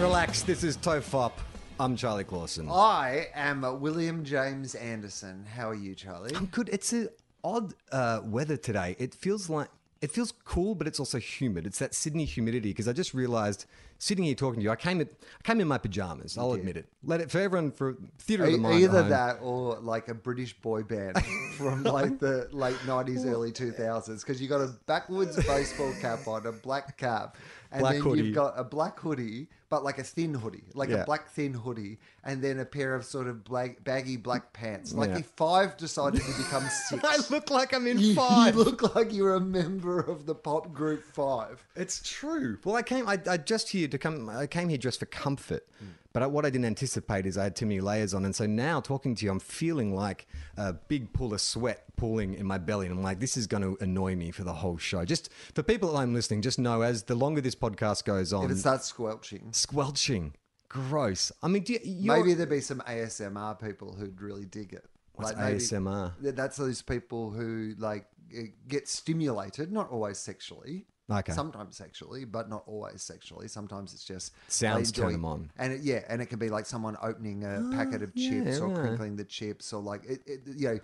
Relax. This is Tofop. I'm Charlie Clausen. I am William James Anderson. How are you, Charlie? I'm good. It's a odd uh, weather today. It feels like it feels cool, but it's also humid. It's that Sydney humidity because I just realised sitting here talking to you, I came at, I came in my pajamas. I'll admit it. Let it for everyone for theatre of the mind. Either that or like a British boy band from like the late 90s, early 2000s. Because you got a backwards baseball cap on, a black cap, and Black then hoodie. you've got a black hoodie, but like a thin hoodie, like Yeah. a black thin hoodie, and then a pair of sort of black, baggy black pants. Like Yeah. if five decided to become six. I look like I'm in you, five. you look like you're a member of the pop group Five. It's true. Well, I came. I, I just here to come. I came here just for comfort, hmm. but I, what I didn't anticipate is I had too many layers on, and so now talking to you, I'm feeling like a big pool of sweat pooling in my belly, and I'm like, this is going to annoy me for the whole show. Just for people at home listening, just know as the longer this podcast goes on, If it starts squelching. squelching, gross. I mean, do you, Maybe there'd be some ASMR people who'd really dig it. What's maybe- ASMR? That's those people who like get stimulated, not always sexually. Okay. Sometimes sexually, but not always sexually. Sometimes it's just Sounds turn them on. and it, yeah, and it can be like someone opening a packet of chips or Ah, yeah. crinkling the chips, or like it, it, you know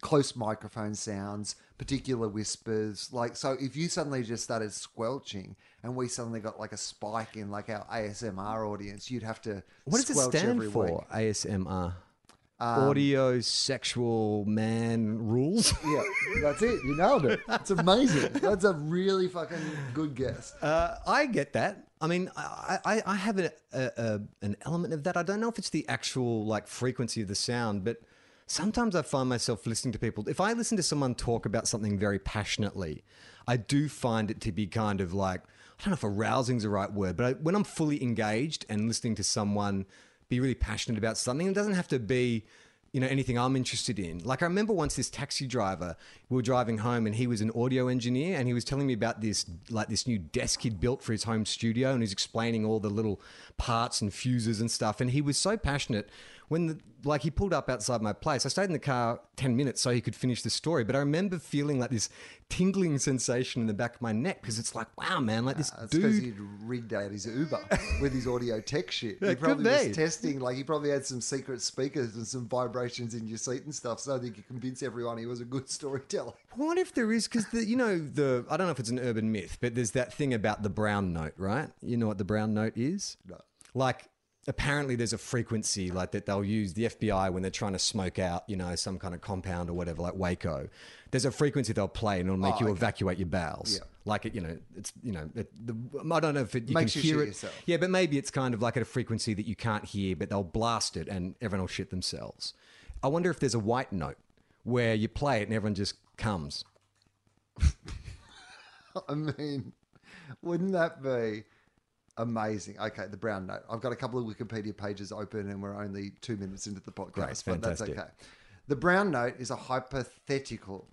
close microphone sounds, particular whispers. Like so, if you suddenly just started squelching, and we suddenly got like a spike in like our ASMR audience, you'd have to what does it stand for? week. Um, ASMR. Audio sexual man rules. Yeah, that's it. You nailed it. It's amazing. That's a really fucking good guess. Uh, I get that. I mean, I, I, I have a, a, a, an element of that. I don't know if it's the actual like frequency of the sound, but sometimes I find myself listening to people. If I listen to someone talk about something very passionately, I do find it to be kind of like I don't know if arousing is the right word, but I, when I'm fully engaged and listening to someone be really passionate about something, it doesn't have to be you know anything I'm interested in. Like I remember once this taxi driver, we were driving home and he was an audio engineer and he was telling me about this like this new desk he'd built for his home studio and he's explaining all the little parts and fuses and stuff and he was so passionate when the, like he pulled up outside my place. I stayed in the car 10 minutes so he could finish the story, but I remember feeling like this tingling sensation in the back of my neck because it's like wow man, like this ah, because dude he'd rigged out his Uber with his audio tech shit. He probably was testing, like he probably had some secret speakers and some vibrations in your seat and stuff, so that he could convince everyone he was a good storyteller. What if there is? Because the you know the I don't know if it's an urban myth, but there's that thing about the brown note, right? You know what the brown note is? No. Like apparently there's a frequency like that they'll use the FBI when they're trying to smoke out, you know, some kind of compound or whatever, like Waco. There's a frequency they'll play and it'll make Oh, you okay. evacuate your bowels. Yeah. Like it, you know, it's you know, it, the, I don't know if it, you Makes can you hear it. yourself. Yeah, but maybe it's kind of like at a frequency that you can't hear, but they'll blast it and everyone will shit themselves. I wonder if there's a white note where you play it and everyone just comes. I mean, wouldn't that be amazing? Okay, the brown note. I've got a couple of Wikipedia pages open and we're only two minutes into the podcast, Great, but that's okay. The brown note is a hypothetical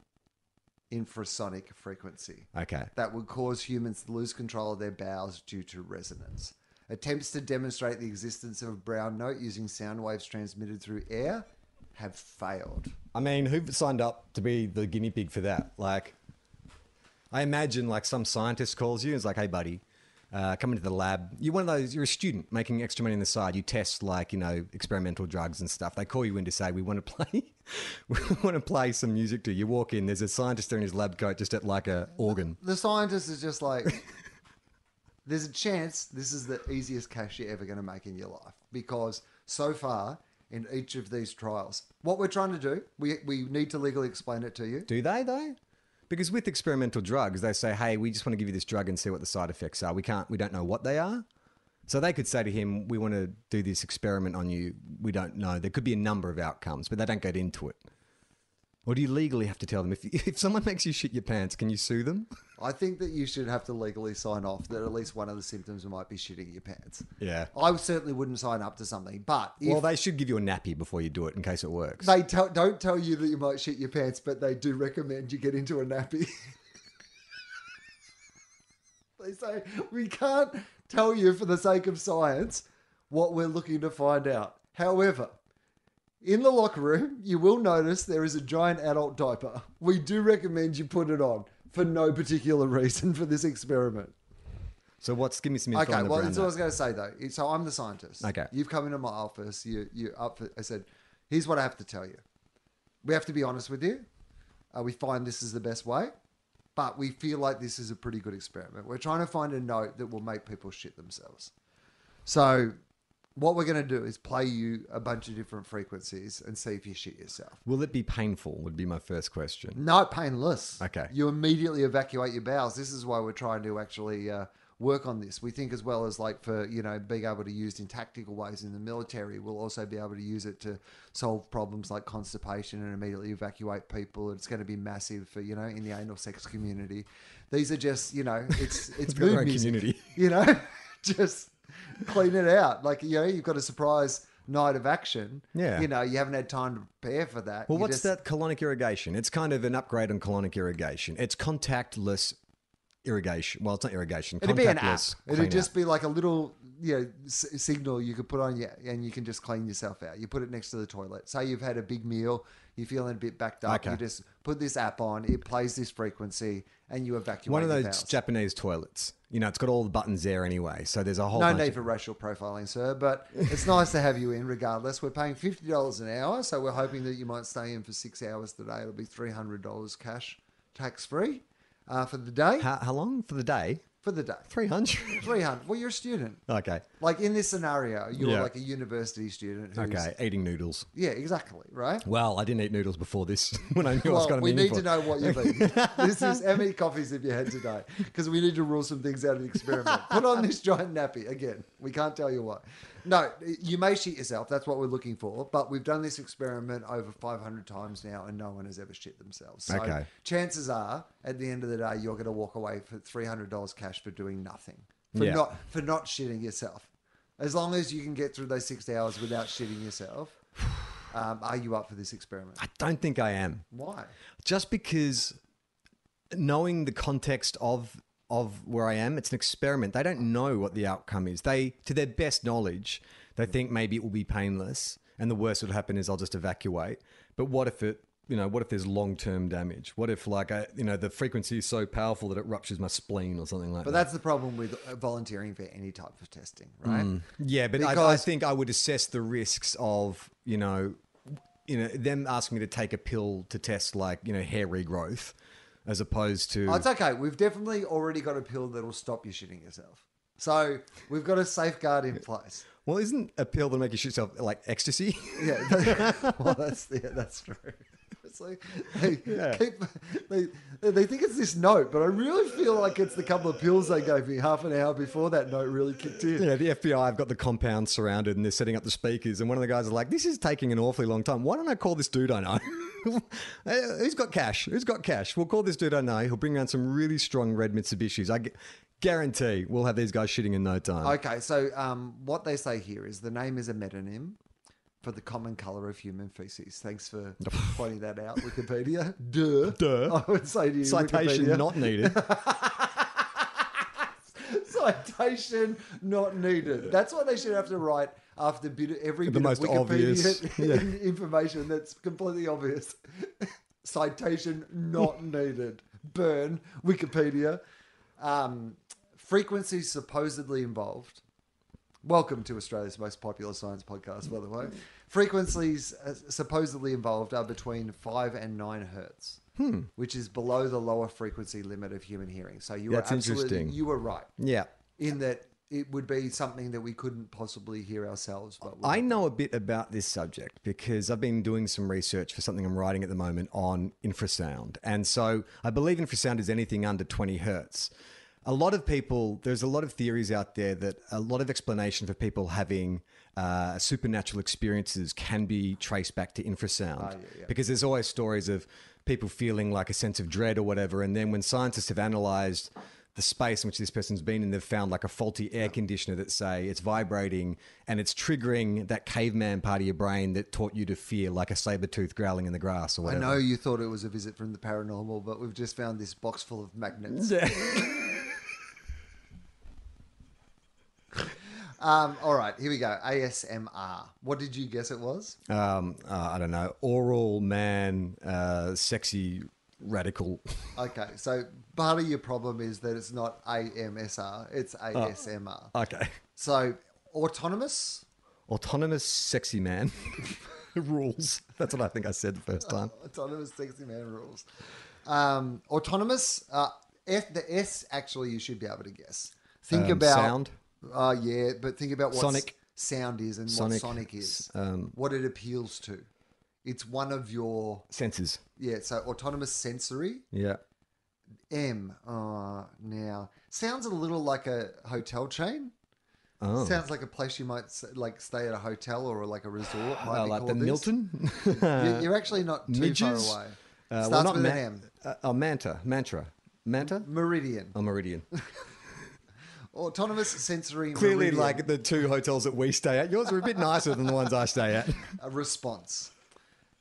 infrasonic frequency. Okay. that would cause humans to lose control of their bowels due to resonance. Attempts to demonstrate the existence of a brown note using sound waves transmitted through air have failed. I mean, who signed up to be the guinea pig for that? Like, I imagine like some scientist calls you and is like, "Hey, buddy, uh, come into the lab. You're one of those. You're a student making extra money on the side. You test like you know experimental drugs and stuff. They call you in to say we want to play, we want to play some music to you. You walk in. There's a scientist there in his lab coat, just at like a organ. The scientist is just like, there's a chance this is the easiest cash you're ever going to make in your life because so far in each of these trials, what we're trying to do, we, we need to legally explain it to you. Do they though? Because with experimental drugs, they say, "Hey, we just want to give you this drug and see what the side effects are. We can't. We don't know what they are." So they could say to him, "We want to do this experiment on you. We don't know. There could be a number of outcomes, but they don't get into it." Or do you legally have to tell them if if someone makes you shit your pants? Can you sue them? I think that you should have to legally sign off that at least one of the symptoms might be shitting your pants. Yeah. I certainly wouldn't sign up to something, but if Well, they should give you a nappy before you do it in case it works. they tell, don't tell you that you might shit your pants, but they do recommend you get into a nappy. they say we can't tell you for the sake of science what we're looking to find out. However, in the locker room, you will notice there is a giant adult diaper. We do recommend you put it on for no particular reason for this experiment. So what's give me some info Okay, on the well, brand that's what I was going to say though. So I'm the scientist. Okay. You've come into my office. You you up for? I said, here's what I have to tell you. We have to be honest with you. Uh, we find this is the best way, but we feel like this is a pretty good experiment. We're trying to find a note that will make people shit themselves. So, what we're going to do is play you a bunch of different frequencies and see if you shit yourself. Will it be painful? Would be my first question. No, painless. Okay. You immediately evacuate your bowels. This is why we're trying to actually uh, work on this. We think as well as like for you know being able to use it in tactical ways in the military, we'll also be able to use it to solve problems like constipation and immediately evacuate people. It's going to be massive for you know in the anal sex community. These are just you know it's it's mood music. community. You know, just clean it out. Like you know, you've got a surprise night of action. Yeah. You know, you haven't had time to prepare for that. Well, You what's just- that colonic irrigation? It's kind of an upgrade on colonic irrigation. It's contactless irrigation. Well, it's not irrigation. It'd be an app. It'd just be like a little, you know, s- signal you could put on you, and you can just clean yourself out. You put it next to the toilet. Say you've had a big meal, you're feeling a bit backed up. Okay. You just put this app on. It plays this frequency, and you evacuate. one of those bowels. Japanese toilets. You know, it's got all the buttons there anyway. So there's a whole No need of- for racial profiling, sir, but it's nice to have you in regardless. We're paying $50 an hour, so we're hoping that you might stay in for six hours today. It'll be $300 cash, tax free uh, for the day. How, how long for the day? For the day. 300. 300 Well, you're a student. okay. Like in this scenario, you're Yeah. like a university student who's Okay. Eating noodles. Yeah, exactly. Right. Well, I didn't eat noodles before this when I knew I was Well, going to we be need to know what you've eaten. this is how many coffees have you had today? Because we need to rule some things out of the experiment. Put on this giant nappy again. We can't tell you what. No, you may shit yourself. That's what we're looking for. But we've done this experiment over 500 times now, and no one has ever shit themselves. So Okay. chances are, at the end of the day, you're going to walk away for $300 cash for doing nothing, for Yeah. not for not shitting yourself. As long as you can get through those six hours without shitting yourself, um, are you up for this experiment? I don't think I am. Why? just because knowing the context of of where I am, it's an experiment. They don't know what the outcome is. They, to their best knowledge, they think maybe it will be painless, and the worst that will happen is I'll just evacuate. But what if it, you know, what if there's long term damage? What if like I, you know, the frequency is so powerful that it ruptures my spleen or something like But that? But that's the problem with uh, volunteering for any type of testing, right? Yeah, but I, I think I would assess the risks of you know, you know, them asking me to take a pill to test like you know hair regrowth, as opposed to Oh, it's okay. We've definitely already got a pill that'll stop you shitting yourself. So we've got a safeguard in place. well, isn't a pill that make you shit yourself like ecstasy? Yeah, well, that's yeah, that's true. It's like they keep they they think it's this note, but I really feel like it's the couple of pills they gave me half an hour before that note really kicked in. yeah, the FBI have got the compound surrounded and they're setting up the speakers, and one of the guys is like, "This is taking an awfully long time. Why don't I call this dude I know? Hey, Who's got cash? Who's got cash? We'll call this dude I know. He'll bring around some really strong red Mitsubishis. I guarantee we'll have these guys shitting in no time." Okay, so um, what they say here is the name is a metonym for the common color of human feces. Thanks for pointing that out, Wikipedia. Duh. Duh. I would say to you, Citation Wikipedia. not needed. citation not needed. That's what they should have to write after bit every The bit most of Wikipedia obvious. Yeah. information that's completely obvious. citation not needed. Burn Wikipedia. Um, frequencies supposedly involved. Welcome to Australia's most popular science podcast, by the way. Frequencies uh, supposedly involved are between five and nine hertz, which is below the lower frequency limit of human hearing. So you That's are absolutely interesting. you were right yeah. in that it would be something that we couldn't possibly hear ourselves. But I know a bit about this subject because I've been doing some research for something I'm writing at the moment on infrasound. And so I believe infrasound is anything under 20 hertz. a lot of people, there's a lot of theories out there that a lot of explanation for people having uh, supernatural experiences can be traced back to infrasound. Because there's always stories of people feeling like a sense of dread or whatever. And then when scientists have analyzed the space in which this person's been and they've found like a faulty air conditioner that say it's vibrating and it's triggering that caveman part of your brain that taught you to fear like a saber tooth growling in the grass or I know you thought it was a visit from the paranormal, but we've just found this box full of magnets. Um, all right, here we go. ASMR. What did you guess it was? um, uh, I don't know, oral man, uh, sexy radical. Okay, so part of your problem is that it's not AMSR, it's ASMR. okay, So autonomous, autonomous sexy man rules. That's what I think I said the first time. autonomous sexy man rules. Um, autonomous. Uh, F, the S actually you should be able to guess. Think Um, about sound? Uh, yeah, but think about what Sonic. sound is and Sonic, what Sonic is. um, what it appeals to. It's one of your Senses. yeah. So autonomous sensory. Yeah. M. Uh, now sounds a little like a hotel chain. Oh. Sounds like a place you might like stay at a hotel or like a resort. Might Uh, like the this. Milton. You- You're actually not too Midges? far away. Uh, Starts well, not with ma- an M. Uh, oh, manta, mantra, manta, Meridian. oh, meridian. Autonomous sensory. Clearly, meridian. like the two hotels that we stay at, yours are a bit nicer than the ones I stay at. a response.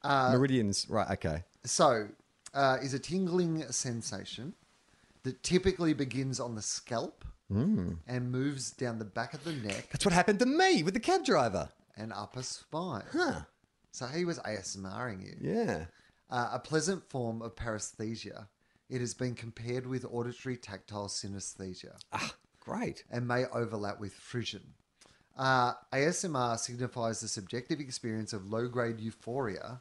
Meridians, right? Okay. So, uh, is a tingling sensation that typically begins on the scalp Hmm. and moves down the back of the neck That's what happened to me with the cab driver. and upper spine. Huh? So he was ASMRing you. Yeah. Uh, a pleasant form of paresthesia. It has been compared with auditory tactile synesthesia Ah, great. and may overlap with frisson. Uh, ASMR signifies the subjective experience of low grade euphoria,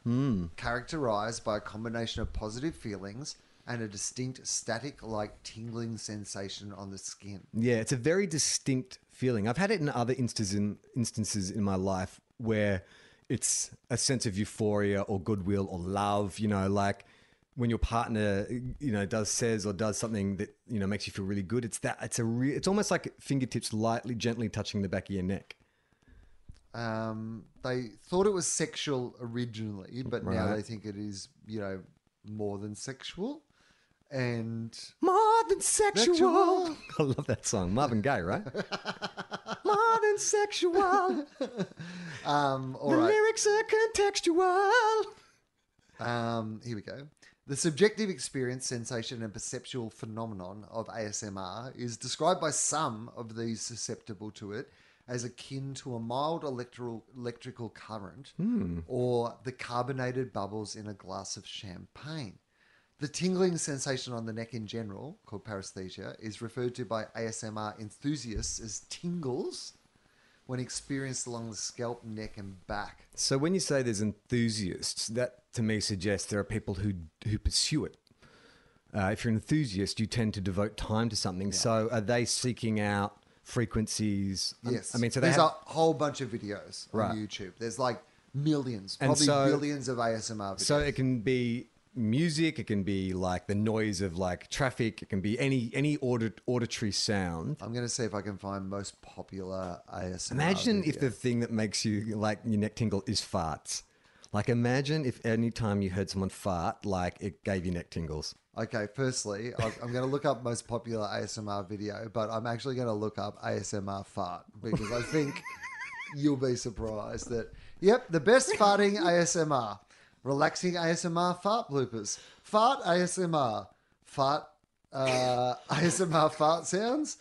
characterized by a combination of positive feelings and a distinct static like tingling sensation on the skin. Yeah, it's a very distinct feeling. I've had it in other instances in, instances in my life where it's a sense of euphoria or goodwill or love. You know, like when your partner, you know, does says or does something that you know makes you feel really good. It's that. It's a. Re- it's almost like fingertips lightly, gently touching the back of your neck. Um, they thought it was sexual originally, but now they think it is, you know, more than sexual. And More than sexual. Sexual. I love that song, Marvin Gaye, right? More than sexual. um, all the right. lyrics are contextual. Um, here we go. The subjective experience, sensation, and perceptual phenomenon of ASMR is described by some of these susceptible to it as akin to a mild electrical electrical current hmm. or the carbonated bubbles in a glass of champagne. The tingling sensation on the neck in general, called paresthesia, is referred to by ASMR enthusiasts as tingles when experienced along the scalp, neck, and back. So when you say there's enthusiasts, that to me suggests there are people who who pursue it. Uh, if you're an enthusiast, you tend to devote time to something. So are they seeking out frequencies? Um, Yes. I mean, so they there's have, a whole bunch of videos Right. on YouTube. There's like millions, And probably so- billions of ASMR videos. so it can be music, it can be like the noise of like traffic, it can be any any audit, auditory sound. I'm going to see if I can find most popular ASMR. Imagine if video. the thing that makes you like your neck tingle is farts. Like imagine if any time you heard someone fart, like it gave you neck tingles. Okay, firstly, I'm I'm going to look up most popular ASMR video, but I'm actually going to look up ASMR fart because I think you'll be surprised that, yep, the best farting ASMR. Relaxing ASMR fart bloopers. Fart ASMR. Fart uh, ASMR fart sounds.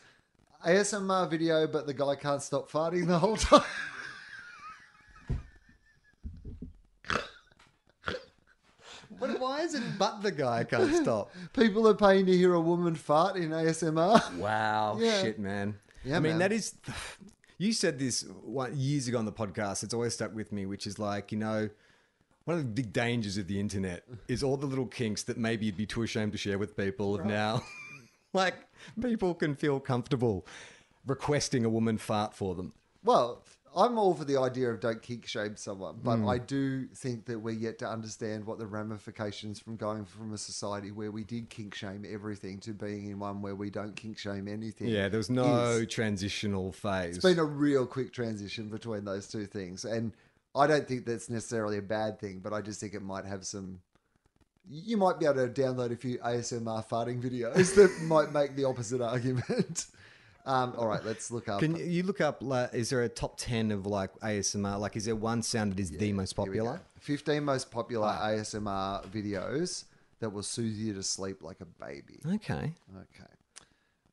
ASMR video, but the guy can't stop farting the whole time. But why is it but the guy can't stop? People are paying to hear a woman fart in ASMR. Wow, Yeah. shit, man. Yeah, I mean, man. that is. You said this one, years ago on the podcast. It's always stuck with me, which is like, you know, one of the big dangers of the internet is all the little kinks that maybe you'd be too ashamed to share with people of now. like, people can feel comfortable requesting a woman fart for them. Well, I'm all for the idea of don't kink shame someone, but hmm. I do think that we're yet to understand what the ramifications from going from a society where we did kink shame everything to being in one where we don't kink shame anything. Yeah, there was no is. transitional phase. It's been a real quick transition between those two things, and I don't think that's necessarily a bad thing, but I just think it might have some. You might be able to download a few ASMR farting videos that might make the opposite argument. Um, all right, let's look up. Can you- look up? Like, is there a top ten of like ASMR? Like, is there one sound that is the most Here we go. popular? 15 most popular ASMR videos that will soothe you to sleep like a baby. Okay. Okay.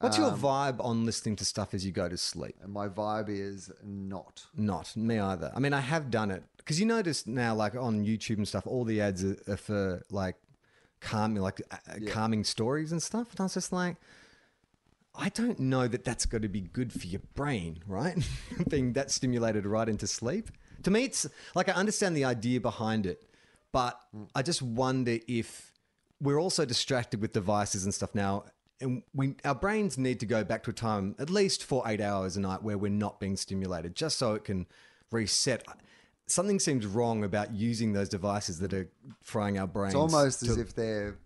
What's Um, your vibe on listening to stuff as you go to sleep? And my vibe is not. Not me either. I mean, I have done it because you notice now, like on YouTube and stuff, all the ads are, are for like calming, like uh, uh, calming stories and stuff. And I was just like, I don't know that that's going to be good for your brain, right? Being that stimulated right into sleep. To me, it's like I understand the idea behind it, but I just wonder if we're also distracted with devices and stuff now. And we, our brains need to go back to a time, at least for eight hours a night, where we're not being stimulated, just so it can reset. Something seems wrong about using those devices that are frying our brains. It's almost to- as if they're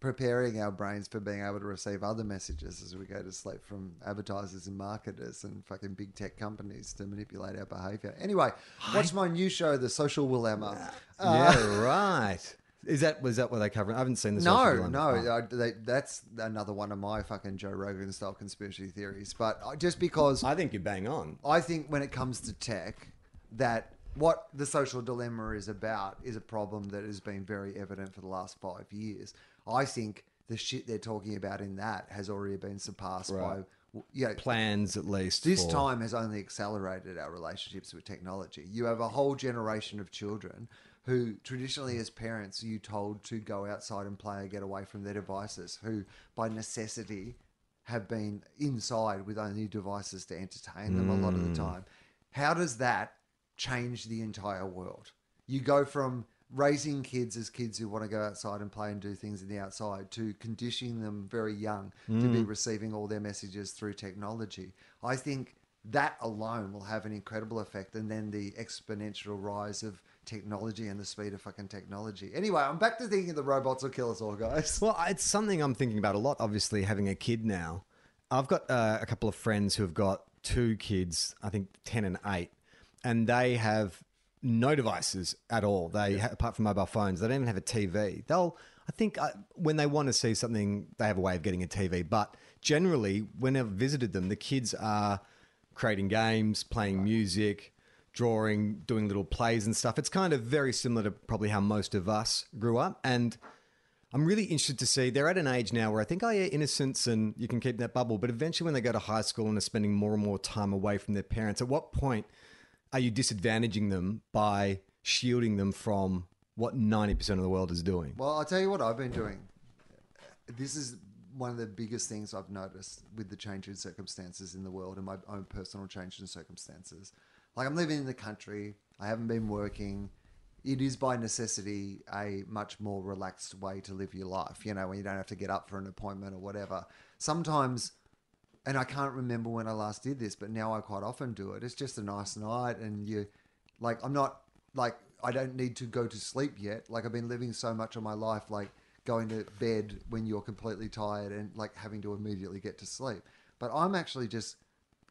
preparing our brains for being able to receive other messages as we go to sleep from advertisers and marketers and fucking big tech companies to manipulate our behavior. Anyway, watch my new show, The Social Dilemma. yeah, uh, right. Is that was that what they cover? I haven't seen this. No, no, I, they, that's another one of my fucking Joe Rogan style conspiracy theories. But just because I think you're bang on. I think when it comes to tech, that what the social dilemma is about is a problem that has been very evident for the last five years. I think the shit they're talking about in that has already been surpassed Right. by, you know, Plans at least. this for- time has only accelerated our relationships with technology. You have a whole generation of children who traditionally as parents you told to go outside and play or get away from their devices, who by necessity have been inside with only devices to entertain them a lot of the hmm. time. How does that change the entire world? You go from raising kids as kids who want to go outside and play and do things in the outside to conditioning them very young to be hmm. receiving all their messages through technology. I think that alone will have an incredible effect and then the exponential rise of technology and the speed of fucking technology. Anyway, I'm back to thinking the robots will kill us all, guys. Well, it's something I'm thinking about a lot. Obviously, having a kid now, I've got uh, a couple of friends who have got two kids. I think ten and eight, and they have no devices at all. They ha- apart from mobile phones, they don't even have a TV. They'll, I think, uh, when they want to see something, they have a way of getting a TV. But generally, when I've visited them, the kids are creating games, playing music, drawing, doing little plays and stuff. It's kind of very similar to probably how most of us grew up. And I'm really interested to see they're at an age now where I think, oh yeah, innocence and you can keep that bubble. But eventually, when they go to high school and are spending more and more time away from their parents, at what point are you disadvantaging them by shielding them from what 90% of the world is doing? Well, I'll tell you what I've been doing. This is one of the biggest things I've noticed with the change in circumstances in the world and my own personal change in circumstances. Like, I'm living in the country, I haven't been working. It is by necessity a much more relaxed way to live your life, you know, when you don't have to get up for an appointment or whatever. Sometimes and I can't remember when I last did this, but now I quite often do it. It's just a nice night, and you, like, I'm not like I don't need to go to sleep yet. Like I've been living so much of my life, like going to bed when you're completely tired and like having to immediately get to sleep. But I'm actually just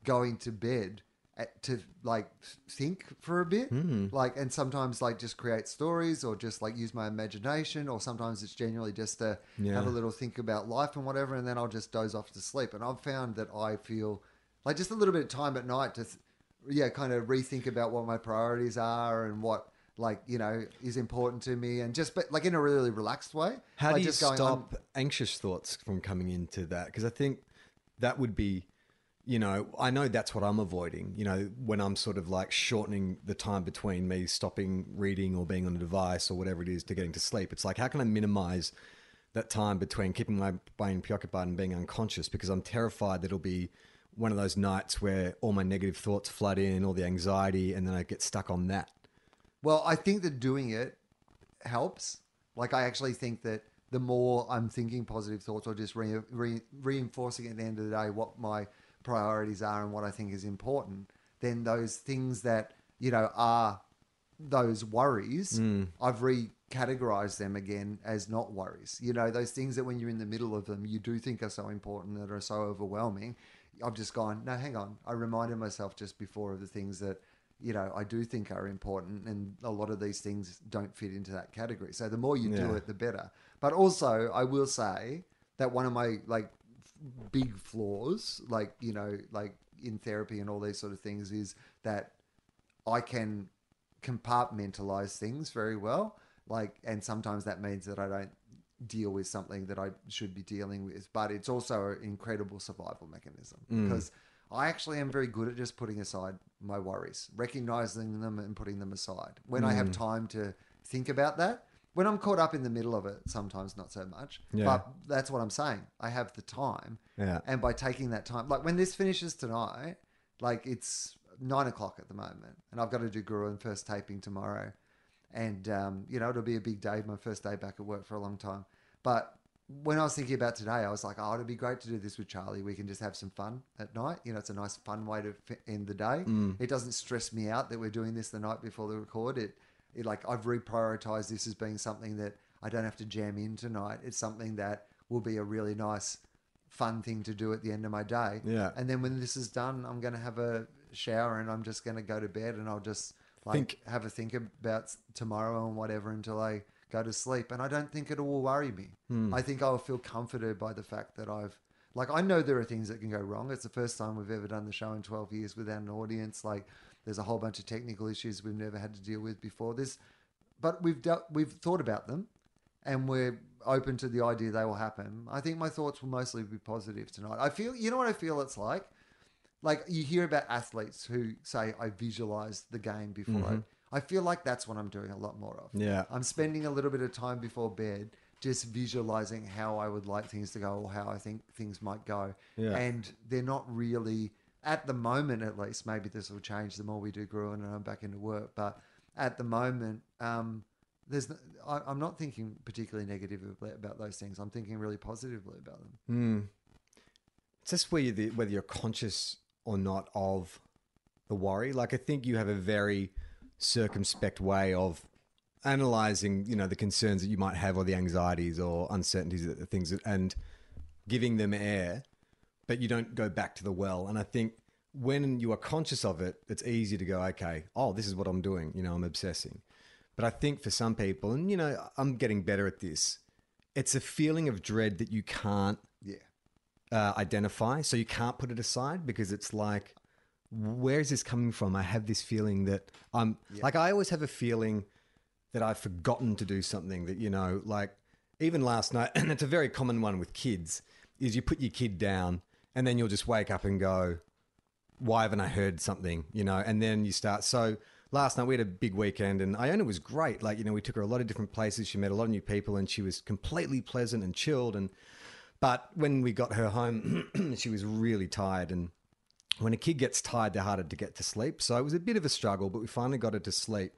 going to bed Eh, to like think for a bit, hmm. like, and sometimes like just create stories or just like use my imagination, or sometimes it's genuinely just to Yeah. have a little think about life and whatever, and then I'll just doze off to sleep. And I've found that I feel like just a little bit of time at night to, th- yeah, kind of rethink about what my priorities are and what like you know is important to me, and just but like in a really relaxed way. How like do you just going, stop anxious thoughts from coming into that? Because I think that would be, you know, I know that's what I'm avoiding. You know, when I'm sort of like shortening the time between me stopping reading or being on a device or whatever it is to getting to sleep. It's like, how can I minimize that time between keeping my brain preoccupied and being unconscious? Because I'm terrified that it'll be one of those nights where all my negative thoughts flood in, all the anxiety, and then I get stuck on that. Well, I think that doing it helps. Like, I actually think that the more I'm thinking positive thoughts or just re- re- reinforcing at the end of the day what my priorities are and what I think is important, then those things that you know are those worries, hmm. I've recategorized them again as not worries. You know, those things that when you're in the middle of them, you do think are so important that are so overwhelming. I've just gone, no, hang on. I reminded myself just before of the things that, you know, I do think are important. And a lot of these things don't fit into that category. So the more you do it, the better. But also, I will say that one of my like big flaws, like, you know, like in therapy and all these sort of things, is that I can compartmentalize things very well. Like, and sometimes that means that I don't deal with something that I should be dealing with, but it's also an incredible survival mechanism mm. because I actually am very good at just putting aside my worries, recognizing them and putting them aside. When I have mm. time to think about that, when I'm caught up in the middle of it, sometimes not so much. Yeah. But that's what I'm saying. I have the time. Yeah. And by taking that time, like when this finishes tonight, like it's nine o'clock at the moment, and I've got to do Gruen first taping tomorrow. And, um, you know, it'll be a big day, my first day back at work for a long time. But when I was thinking about today, I was like, oh, it'd be great to do this with Charlie. We can just have some fun at night. You know, it's a nice, fun way to end the day. It doesn't stress me out that we're doing this the night before the record. It, it like, I've reprioritized this as being something that I don't have to jam in tonight. It's something that will be a really nice, fun thing to do at the end of my day. Yeah. And then when this is done, I'm going to have a shower and I'm just going to go to bed and I'll just like Think- have a think about tomorrow and whatever until I go to sleep. And I don't think it will worry me. Hmm. I think I'll feel comforted by the fact that I've like I know there are things that can go wrong. It's the first time we've ever done the show in 12 years without an audience. Like there's a whole bunch of technical issues we've never had to deal with before this, but we've dealt, we've thought about them and we're open to the idea they will happen. I think my thoughts will mostly be positive tonight. I feel, you know what I feel it's like? Like you hear about athletes who say, I visualize the game before I. I feel like that's what I'm doing a lot more of. Mm-hmm. Yeah. I'm spending a little bit of time before bed just visualizing how I would like things to go or how I think things might go. Yeah. And they're not really, at the moment at least, maybe this will change the more we do Gruen and I'm back into work. But at the moment, um, there's I, am not thinking particularly negative about those things. I'm thinking really positively about them. It's just where you whether you're conscious or not of the worry. Like I think you have a very circumspect way of analyzing, you know, the concerns that you might have or the anxieties or uncertainties, the things that, and giving them air, but you don't go back to the well. And I think when you are conscious of it, it's easy to go, okay, oh, this is what I'm doing. You know, I'm obsessing. But I think for some people, and you know, I'm getting better at this. It's a feeling of dread that you can't Yeah. uh, identify. So you can't put it aside because it's like, where is this coming from? I have this feeling that I'm like, I always have a feeling that I've forgotten to do something that, you know, like even last night, and it's a very common one with kids, is you put your kid down and then you'll just wake up and go, why haven't I heard something? You know, and then you start. So last night we had a big weekend and Iona was great. Like, you know, we took her a lot of different places. She met a lot of new people and she was completely pleasant and chilled. And, but when we got her home, she was really tired. And when a kid gets tired, they're harder to get to sleep. So it was a bit of a struggle, but we finally got her to sleep.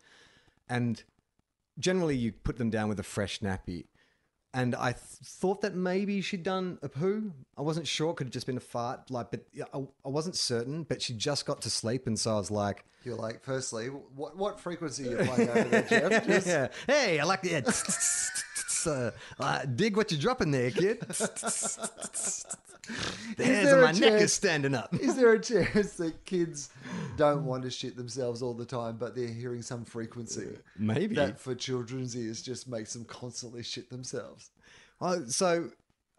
And generally, you put them down with a fresh nappy. And I th- thought that maybe she'd done a poo. I wasn't sure; it could have just been a fart. Like, but I, I wasn't certain. But she just got to sleep, and so I was like, You're like, firstly, what what frequency are you playing over there, Jeff? Just- yeah. Hey, I like the uh, uh, dig what you're dropping there, kid. The hairs on my neck chance- is standing up. Is there a chance that kids don't want to shit themselves all the time, but they're hearing some frequency uh, Maybe. that for children's ears just makes them constantly shit themselves? Well, so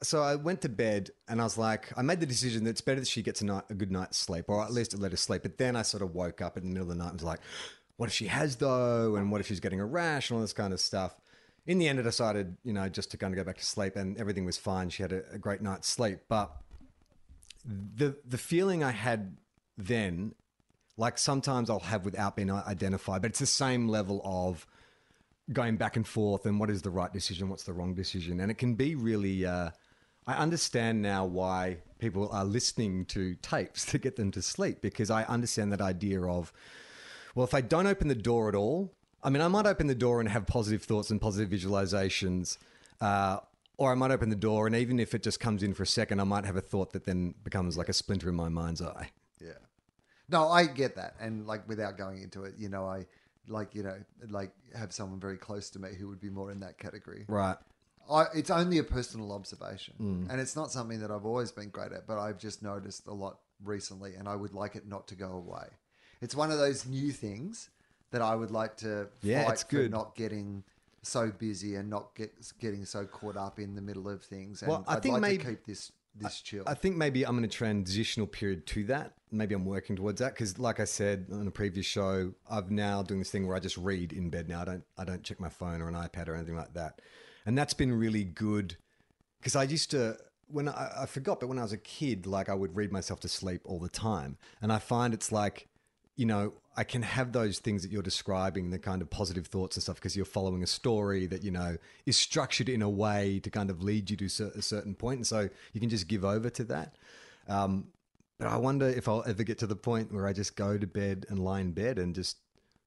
so I went to bed and I was like, I made the decision that it's better that she gets a night a good night's sleep, or at least let her sleep. But then I sort of woke up in the middle of the night and was like, what if she has though, and what if she's getting a rash and all this kind of stuff. In the end, I decided, you know, just to kind of go back to sleep, and everything was fine. She had a, a great night's sleep, but the the feeling I had then, like sometimes I'll have without being identified, but it's the same level of going back and forth and what is the right decision, what's the wrong decision, and it can be really. Uh, I understand now why people are listening to tapes to get them to sleep because I understand that idea of, well, if I don't open the door at all, I mean, I might open the door and have positive thoughts and positive visualizations. Uh, or I might open the door, and even if it just comes in for a second, I might have a thought that then becomes like a splinter in my mind's eye. Yeah. No, I get that, and like without going into it, you know, I like you know like have someone very close to me who would be more in that category. Right. I, it's only a personal observation, and it's not something that I've always been great at, but I've just noticed a lot recently, and I would like it not to go away. It's one of those new things that I would like to Yeah, fight it's for good. not getting so busy and not get getting so caught up in the middle of things. And Well, I I'd think like maybe- to keep this this chill. I think maybe I'm in a transitional period to that. Maybe I'm working towards that because, like I said on a previous show, I've now doing this thing where I just read in bed now. I don't I don't check my phone or an iPad or anything like that, and that's been really good because I used to when I, I forgot, but when I was a kid, like I would read myself to sleep all the time, and I find it's like you know, I can have those things that you're describing, the kind of positive thoughts and stuff, because you're following a story that, you know, is structured in a way to kind of lead you to a certain point. And so you can just give over to that. Um, but I wonder if I'll ever get to the point where I just go to bed and lie in bed and just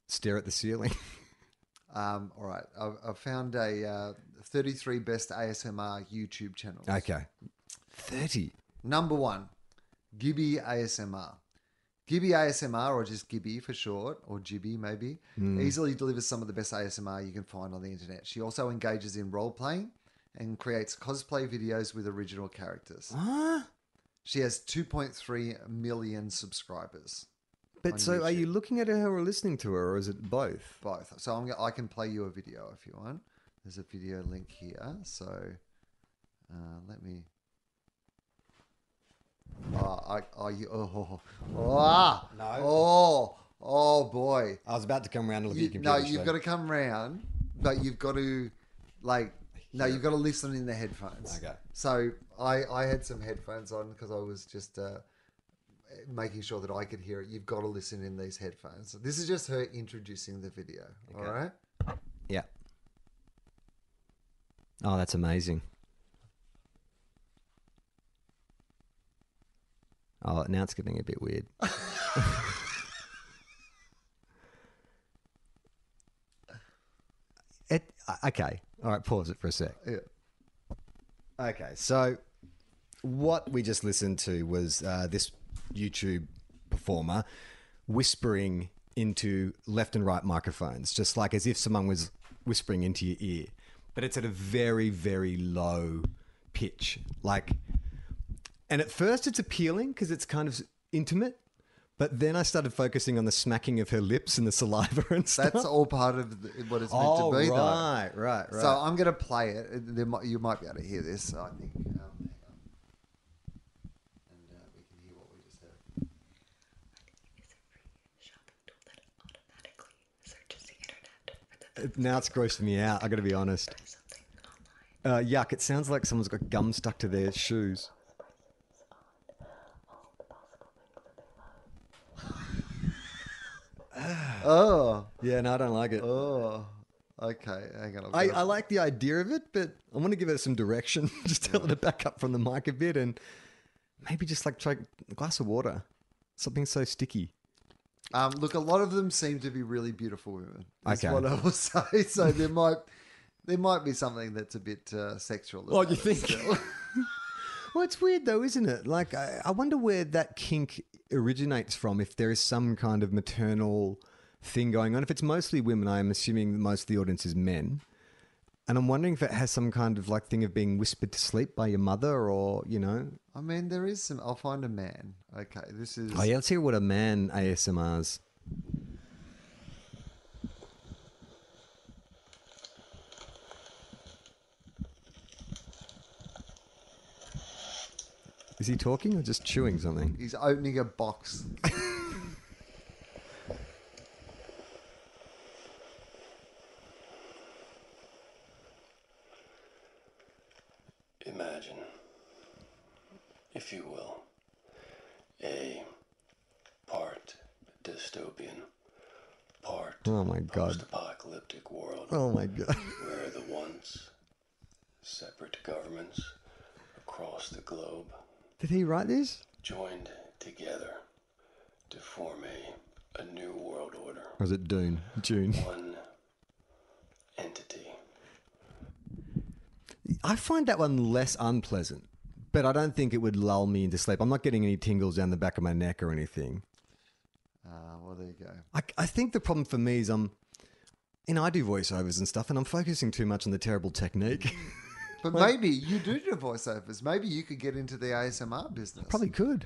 stare at the ceiling. Um, all right, I've, I've found a uh, 33 best ASMR YouTube channels. okay. 30. Number one, Gibi ASMR. Gibi ASMR, or just Gibi for short, or Gibi maybe, easily delivers some of the best ASMR you can find on the internet. She also engages in role playing and creates cosplay videos with original characters. She has 2.3 million subscribers. But so are you looking at her or listening to her, or is it both? both. So I'm, I can play you a video if you want. There's a video link here. So uh, let me. Oh, I, oh, you, oh, oh, ah, No. oh, oh boy. I was about to come around and look You, at your computer. no, you've so- got to come round, but you've got to, like, no, you've got to listen in the headphones. Okay. So I, I had some headphones on because I was just uh, making sure that I could hear it. You've got to listen in these headphones. This is just her introducing the video. All right. Yeah. Oh, that's amazing. Oh, now it's getting a bit weird. it okay. All right, pause it for a sec. Yeah. Okay, so what we just listened to was uh, this YouTube performer whispering into left and right microphones, just like as if someone was whispering into your ear, but it's at a very, very low pitch. Like, and at first it's appealing because it's kind of intimate, but then I started focusing on the smacking of her lips and the saliva and stuff. That's all part of the, what it's meant oh, to be, though. right, right, right. So I'm going to play it. There you might be able to hear this. I think. Um. And uh, we can hear what we just heard. is a free shopping tool that automatically searches the internet for the now it's grossing me out. I got to be honest. Uh, yuck! It sounds like someone's got gum stuck to their shoes. Oh, Yeah, no, I don't like it. oh. Okay, hang on. I've I, I like the idea of it, but I want to give it some direction. just tell it to back up from the mic a bit and maybe just like try a glass of water. Something so sticky. Um, look, a lot of them seem to be really beautiful women. That's Okay. what I will say. So there might there might be something that's a bit uh, sexual. Oh, about you it think? still. Well, it's weird though, isn't it? Like, I, I wonder where that kink originates from. If there is some kind of maternal thing going on. If it's mostly women, I'm assuming most of the audience is men. And I'm wondering if it has some kind of like thing of being whispered to sleep by your mother, or you know. I mean, there is some. I'll find a man. Okay, this is. Oh yeah, let's hear what a man ASMR's. Is he talking or just chewing something? He's opening a box. Imagine, if you will, a part dystopian, part Oh my god. post-apocalyptic world Oh my god. where the once separate governments across the globe Did he write this? joined together to form a, a new world order. Or is it Dune? June. One entity. I find that one less unpleasant, but I don't think it would lull me into sleep. I'm not getting any tingles down the back of my neck or anything. Uh, well, there you go. I, I think the problem for me is I'm, you know, I do voiceovers and stuff, and I'm focusing too much on the terrible technique. But maybe you do do voiceovers. Maybe you could get into the ASMR business. Probably could.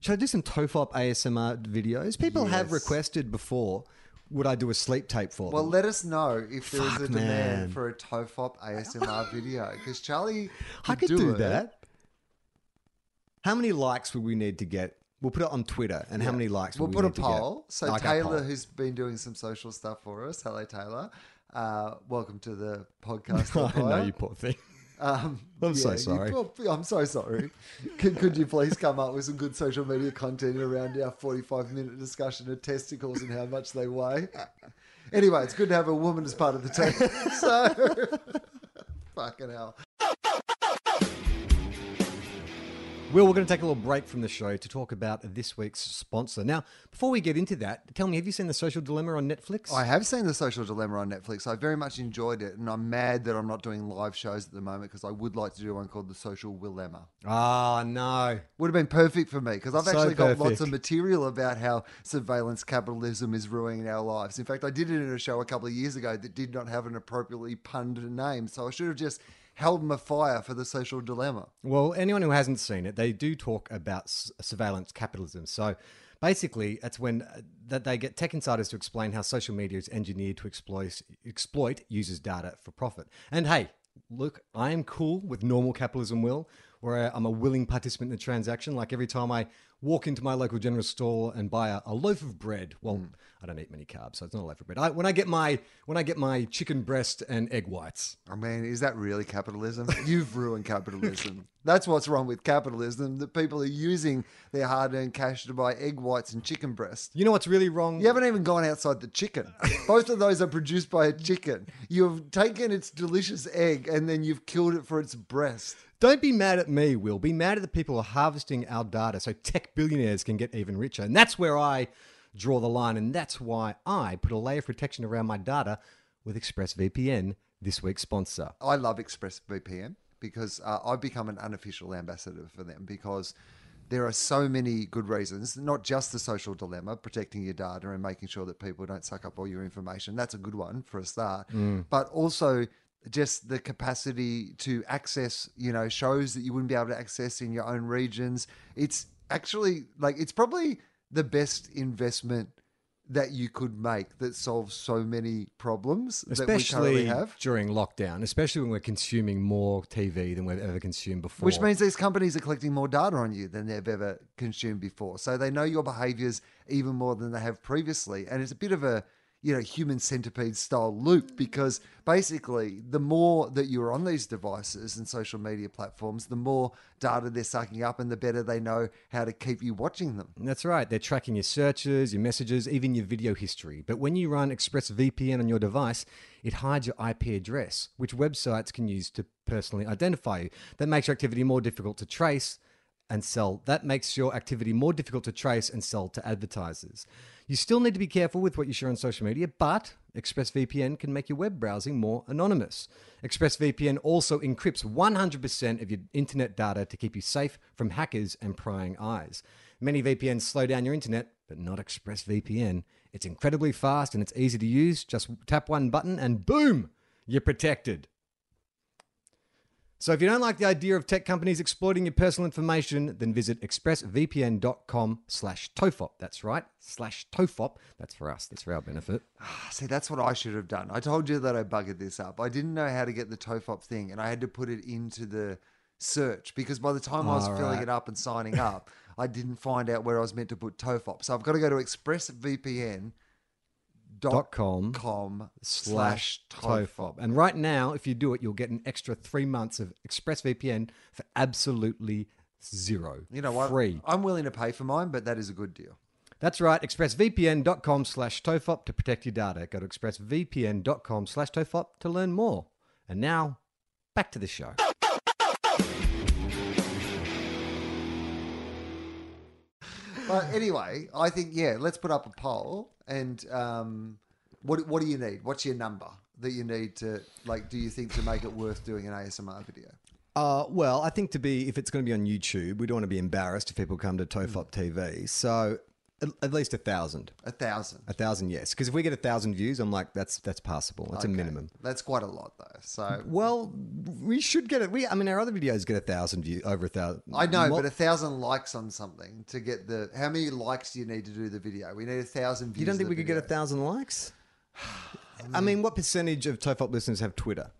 Should I do some Tofop ASMR videos? People have requested before. Would I do a sleep tape for Well, them? Well, let us know if there is Fuck, a demand for a Tofop ASMR video because Charlie I could do, it. that. How many likes would we need to get? We'll put it on Twitter. And how many likes? We'll would put we a need to get? poll. So Like Taylor, poll. who's been doing some social stuff for us, hello Taylor. Uh, welcome to the podcast. I know you poor thing. Um, I'm so you- sorry. I'm so sorry. could, could you please come up with some good social media content around our 45 minute discussion of testicles and how much they weigh? Anyway, it's good to have a woman as part of the team. So, fucking hell. Will, we're going to take a little break from the show to talk about this week's sponsor. Now, before we get into that, tell me, have you seen The Social Dilemma on Netflix? I have seen The Social Dilemma on Netflix. I very much enjoyed it, and I'm mad that I'm not doing live shows at the moment because I would like to do one called The Social Willemma. Ah, no. Would have been perfect for me because I've So actually got lots of material about how surveillance capitalism is ruining our lives. In fact, I did it in a show a couple of years ago that did not have an appropriately punned name, so I should have just held my fire for The Social Dilemma. Well, anyone who hasn't seen it, they do talk about surveillance capitalism. So basically, that's when uh, that they get tech insiders to explain how social media is engineered to exploit exploit users' data for profit. And hey, look, I am cool with normal capitalism, Will, where I'm a willing participant in the transaction. Like every time I walk into my local general store and buy a, a loaf of bread. Well, hmm. I don't eat many carbs, so it's not a loaf of bread. I, when I get my when I get my chicken breast and egg whites, oh, I mean, is that really capitalism? You've ruined capitalism. That's what's wrong with capitalism. That people are using their hard-earned cash to buy egg whites and chicken breast. you know what's really wrong? You haven't even gone outside the chicken. Both of those are produced by a chicken. You've taken its delicious egg and then you've killed it for its breast. Don't be mad at me, Will. Be mad at the people who are harvesting our data so tech billionaires can get even richer. And that's where I draw the line. And that's why I put a layer of protection around my data with ExpressVPN, this week's sponsor. I love ExpressVPN because uh, I've become an unofficial ambassador for them because there are so many good reasons, not just the social dilemma, protecting your data and making sure that people don't suck up all your information. That's a good one for a start. But also just the capacity to access, you know, shows that you wouldn't be able to access in your own regions. It's actually like it's probably the best investment that you could make that solves so many problems that we currently Especially have. during lockdown, especially when we're consuming more TV than we've ever consumed before. Which means these companies are collecting more data on you than they've ever consumed before. So they know your behaviors even more than they have previously. And it's a bit of a, you know, human centipede style loop mm. because basically the more that you're on these devices and social media platforms, the more data they're sucking up and the better they know how to keep you watching them. That's right. They're tracking your searches, your messages, even your video history. But when you run ExpressVPN on your device, it hides your IP address, which websites can use to personally identify you. That makes your activity more difficult to trace and sell. That makes your activity more difficult to trace and sell to advertisers. You still need to be careful with what you share on social media, but ExpressVPN can make your web browsing more anonymous. ExpressVPN also encrypts 100% of your internet data to keep you safe from hackers and prying eyes. Many VPNs slow down your internet, but not ExpressVPN. It's incredibly fast and it's easy to use. Just tap one button and boom, you're protected. So if you don't like the idea of tech companies exploiting your personal information, then visit expressvpn.com slash tofop. That's right, slash tofop. That's for us. That's for our benefit. Ah, see, that's what I should have done. I told you that I buggered this up. I didn't know how to get the tofop thing, and I had to put it into the search because by the time I was All filling right. it up and signing up, I didn't find out where I was meant to put tofop. So I've got to go to expressvpn Dot com com slash tofop. And right now, if you do it, you'll get an extra three months of ExpressVPN for absolutely zero. You know what? Free. I'm willing to pay for mine, but that is a good deal. That's right, expressvpn.com slash tofop to protect your data. Go to expressvpn.com slash tofop to learn more. And now, back to the show. But anyway, I think yeah, let's put up a poll and um, what what do you need? What's your number that you need to like? Do you think to make it worth doing an ASMR video? Uh, well, I think to be, if it's going to be on YouTube, we don't want to be embarrassed if people come to Tofop TV. So At, at least a thousand. A thousand. A thousand, yes. Because if we get a thousand views, I'm like, that's that's passable. That's a Okay. minimum. That's quite a lot, though. So Well, we should get it. We, I mean, our other videos get a thousand views, over a thousand. I know, but a thousand likes on something to get the. How many likes do you need to do the video? We need a thousand views. you don't think we could get a thousand likes? I mean, what percentage of Tofop listeners have Twitter?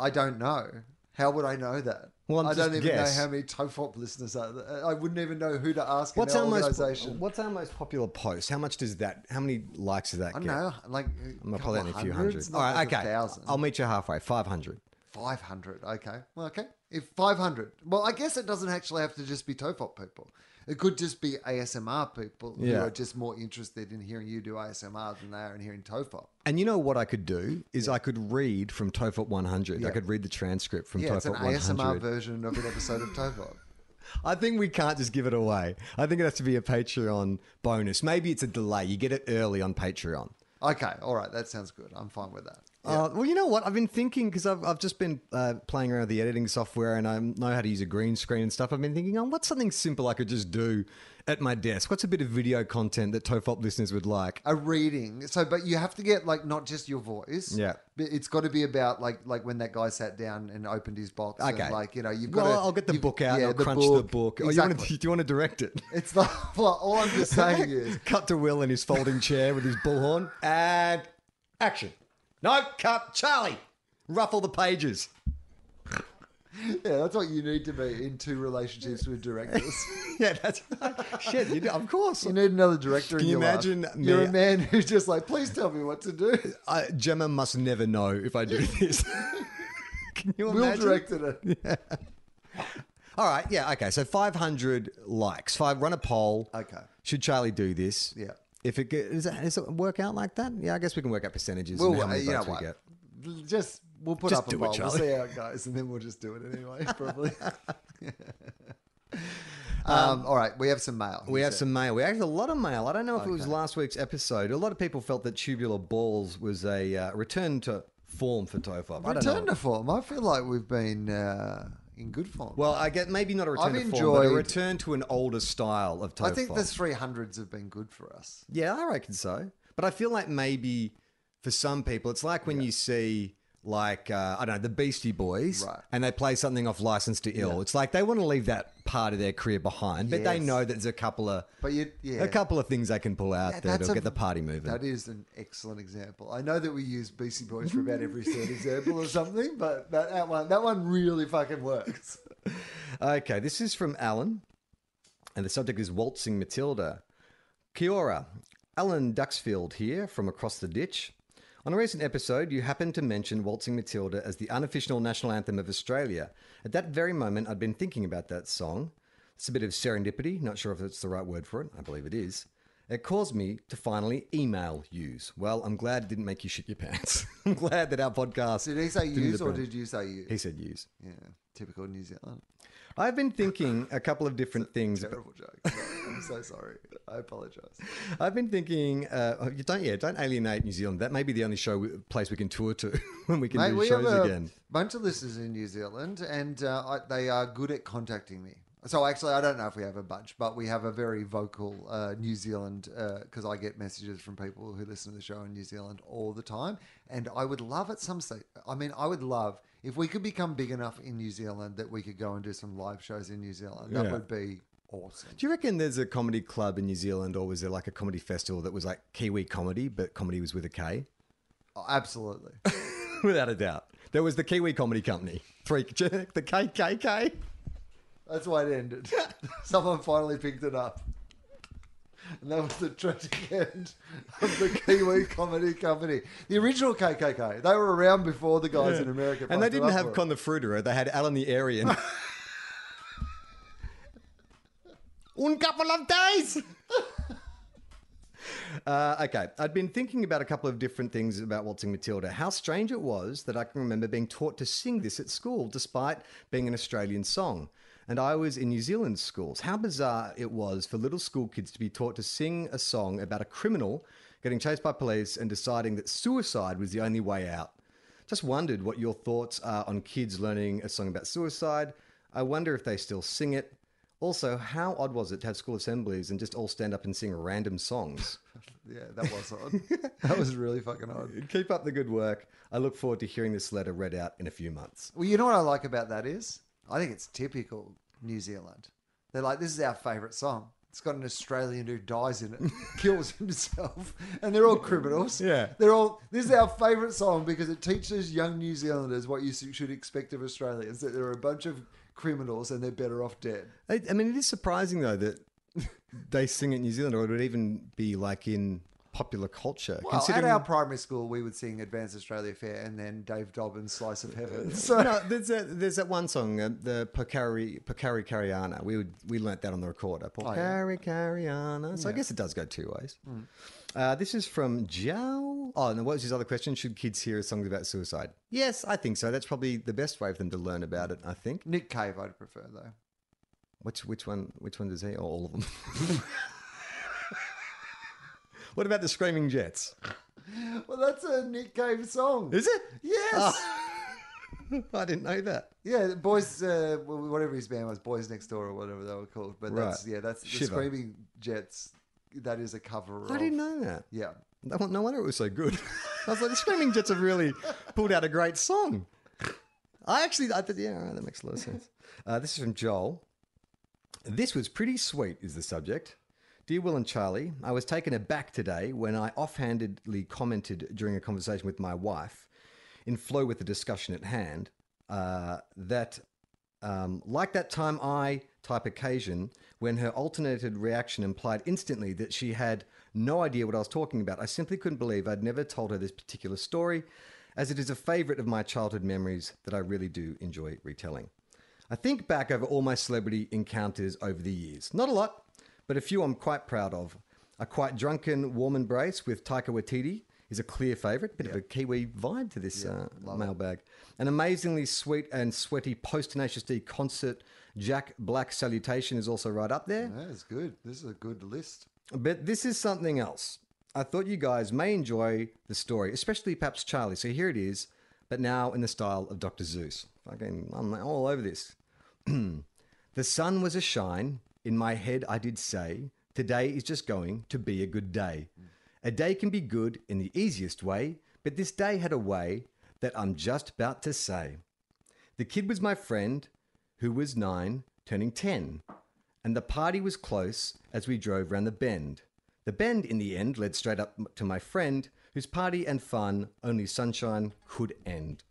I don't know. How would I know that? Well, I'm I don't just even guess. know how many Tofop listeners are. There. I wouldn't even know who to ask What's in our our most. What's our most popular post? How much does that? How many likes does that get? I don't get? know, like I'm gonna probably only a few hundred. All right, okay. I'll meet you halfway. Five hundred. 500. Okay. Well, okay. If 500. Well, I guess it doesn't actually have to just be Tofop people. It could just be ASMR people who Yeah. are just more interested in hearing you do ASMR than they are in hearing Tofop. And you know what I could do is I could read from Tofop 100. I could read the transcript from Yeah, it's an Tofop ASMR version of an episode of Tofop. I think we can't just give it away. I think it has to be a Patreon bonus. Maybe it's a delay. You get it early on Patreon. Okay. All right. That sounds good. I'm fine with that. Uh, well, you know what? I've been thinking because I've, I've just been uh, playing around with the editing software and I know how to use a green screen and stuff. I've been thinking, oh, what's something simple I could just do at my desk? What's a bit of video content that Tofop listeners would like? a reading. So, but you have to get like not just your voice. Yeah. But it's got to be about like like when that guy sat down and opened his box. and, Okay. like you know, you've got. Well, to, I'll get the book out. yeah, I'll crunch the book. Oh, you want Exactly. to, do you want to direct it? It's not. Well, all I'm just saying is. cut to Will in his folding chair with his bullhorn and action. No, cut. Charlie, ruffle the pages. Yeah, that's what you need to be in two relationships with directors. Yeah, that's shit. You do, of course. You need another director. Can in you your life. imagine You're a man who's just like, please tell me what to do. I, Gemma must never know if I do this. Can you imagine? Will imagine? directed it. All right, yeah, okay. So 500 likes. Five. Run a poll. Okay. Should Charlie do this? Yeah. If it does it, does it work out like that? Yeah, I guess we can work out percentages Well, and how many you know votes we what? get. Just we'll put Just up a do it, poll. We'll Charlie. see how it goes, and then we'll just do it anyway. Probably. um, all right, we have some mail. We have some mail. We have a lot of mail. I don't know if it was last week's episode. A lot of people felt that tubular balls was a uh, return to form for Tofop. I don't return know. to form. I feel like we've been uh, in good form. Well, I get maybe not a return I've to form, but a enjoyed- return to an older style of. I think the 300s have been good for us. Yeah, I reckon so. But I feel like maybe for some people, it's like when you see like uh, I don't know the Beastie Boys, Right. and they play something off License to Ill. It's like they want to leave that part of their career behind, but they Yes. know that there's a couple of But you, yeah, a couple of things they can pull out Yeah, that'll a- get the party moving. That is an excellent example. I know that we use Beastie Boys for about every third example or something, but that, that one that one really fucking works. Okay, this is from Alan, and the subject is Waltzing Matilda. Kia ora. Alan Duxfield here from across the ditch. On a recent episode, you happened to mention Waltzing Matilda as the unofficial national anthem of Australia. At that very moment, I'd been thinking about that song. It's a bit of serendipity, not sure if it's the right word for it. I believe it is. It caused me to finally email yous. Well, I'm glad it didn't make you shit your pants. I'm glad that our podcast. Did he say use or did you say use? He said use. yeah, typical New Zealand. I've been thinking a couple of different things. Terrible joke. I'm so sorry. I apologize. I've been thinking, uh, oh, don't, yeah, don't alienate New Zealand. That may be the only show place we can tour to when we can Mate, do we shows have a again. bunch of listeners in New Zealand, and uh, I, they are good at contacting me. So actually, I don't know if we have a bunch, but we have a very vocal uh, New Zealand because I get messages from people who listen to the show in New Zealand all the time, and I would love at some stage. I mean, I would love if we could become big enough in New Zealand that we could go and do some live shows in New Zealand. That Yeah. would be awesome. Do you reckon there's a comedy club in New Zealand, or was there like a comedy festival that was like Kiwi comedy, but comedy was with a K? Oh, absolutely. Without a doubt, there was the Kiwi Comedy Company, three, the KKK. That's why it ended. Someone finally picked it up. And that was the tragic end of the Kiwi Comedy Company. The original KKK. They were around before the guys in America. and they didn't have. Con the Fruiterer; they had Alan the Aryan. Un couple of days. Uh, okay, I'd been thinking about a couple of different things about Waltzing Matilda. How strange it was that I can remember being taught to sing this at school, despite being an Australian song. And I was in New Zealand schools. How bizarre it was for little school kids to be taught to sing a song about a criminal getting chased by police and deciding that suicide was the only way out. Just wondered what your thoughts are on kids learning a song about suicide. I wonder if they still sing it Also, how odd was it to have school assemblies and just all stand up and sing random songs? Yeah, that was odd. that was really fucking odd. Keep up the good work. I look forward to hearing this letter read out in a few months. Well, you know what I like about that is, I think it's typical New Zealand. They're like, this is our favourite song. It's got an Australian who dies in it, kills himself, and they're all criminals. Yeah. they're all. This is our favourite song because it teaches young New Zealanders what you should expect of Australians: that they're a bunch of criminals and they're better off dead. I, I mean, it is surprising though that they sing it in New Zealand, or it would even be like in popular culture. Well, at our primary school, we would sing "Advanced Australia Fair" and then Dave Dobbyn's "Slice of Heaven." So no, there's that, there's that one song, uh, the Pokari Pokarekare Ana. We would we learnt that on the recorder. Oh, Pokarekare Ana. So I guess it does go two ways. Uh, this is from Jow. Oh, and what was his other question? Should kids hear songs about suicide? Yes, I think so. That's probably the best way for them to learn about it. I think. Nick Cave, I'd prefer though. Which which one which one does he? Oh, all of them. what about the Screaming Jets? Well, that's a Nick Cave song. Is it? Yes. I didn't know that. Yeah, the boys, uh, whatever his band was, Boys Next Door or whatever they were called. But that's yeah, that's the Shiver. Screaming Jets. That is a cover. I of, didn't know that. Yeah, No, no wonder it was so good. I was like, the Screaming Jets have really pulled out a great song. I actually, I thought, yeah, all right, that makes a lot of sense. Uh, this is from Joel. This was pretty sweet, is the subject. Dear Will and Charlie, I was taken aback today when I offhandedly commented during a conversation with my wife, in flow with the discussion at hand, uh, that um, like that time I type occasion, when her alternated reaction implied instantly that she had no idea what I was talking about, I simply couldn't believe I'd never told her this particular story, as it is a favorite of my childhood memories that I really do enjoy retelling. I think back over all my celebrity encounters over the years. Not a lot, but a few I'm quite proud of. A quite drunken warm embrace with Taika Waititi is a clear favourite. Bit of a Kiwi vibe to this uh, mailbag. An amazingly sweet and sweaty post Tenacious D concert Jack Black salutation is also right up there. that's good. This is a good list. But this is something else. I thought you guys may enjoy the story, especially perhaps Charlie. So here it is, but now in the style of Dr. Seuss. Fucking, I'm all over this. the sun was a shine. In my head, I did say, today is just going to be a good day. A day can be good in the easiest way, but this day had a way that I'm just about to say. The kid was my friend, who was nine, turning ten, and the party was close as we drove round the bend. The bend, in the end, led straight up to my friend, whose party and fun only sunshine could end.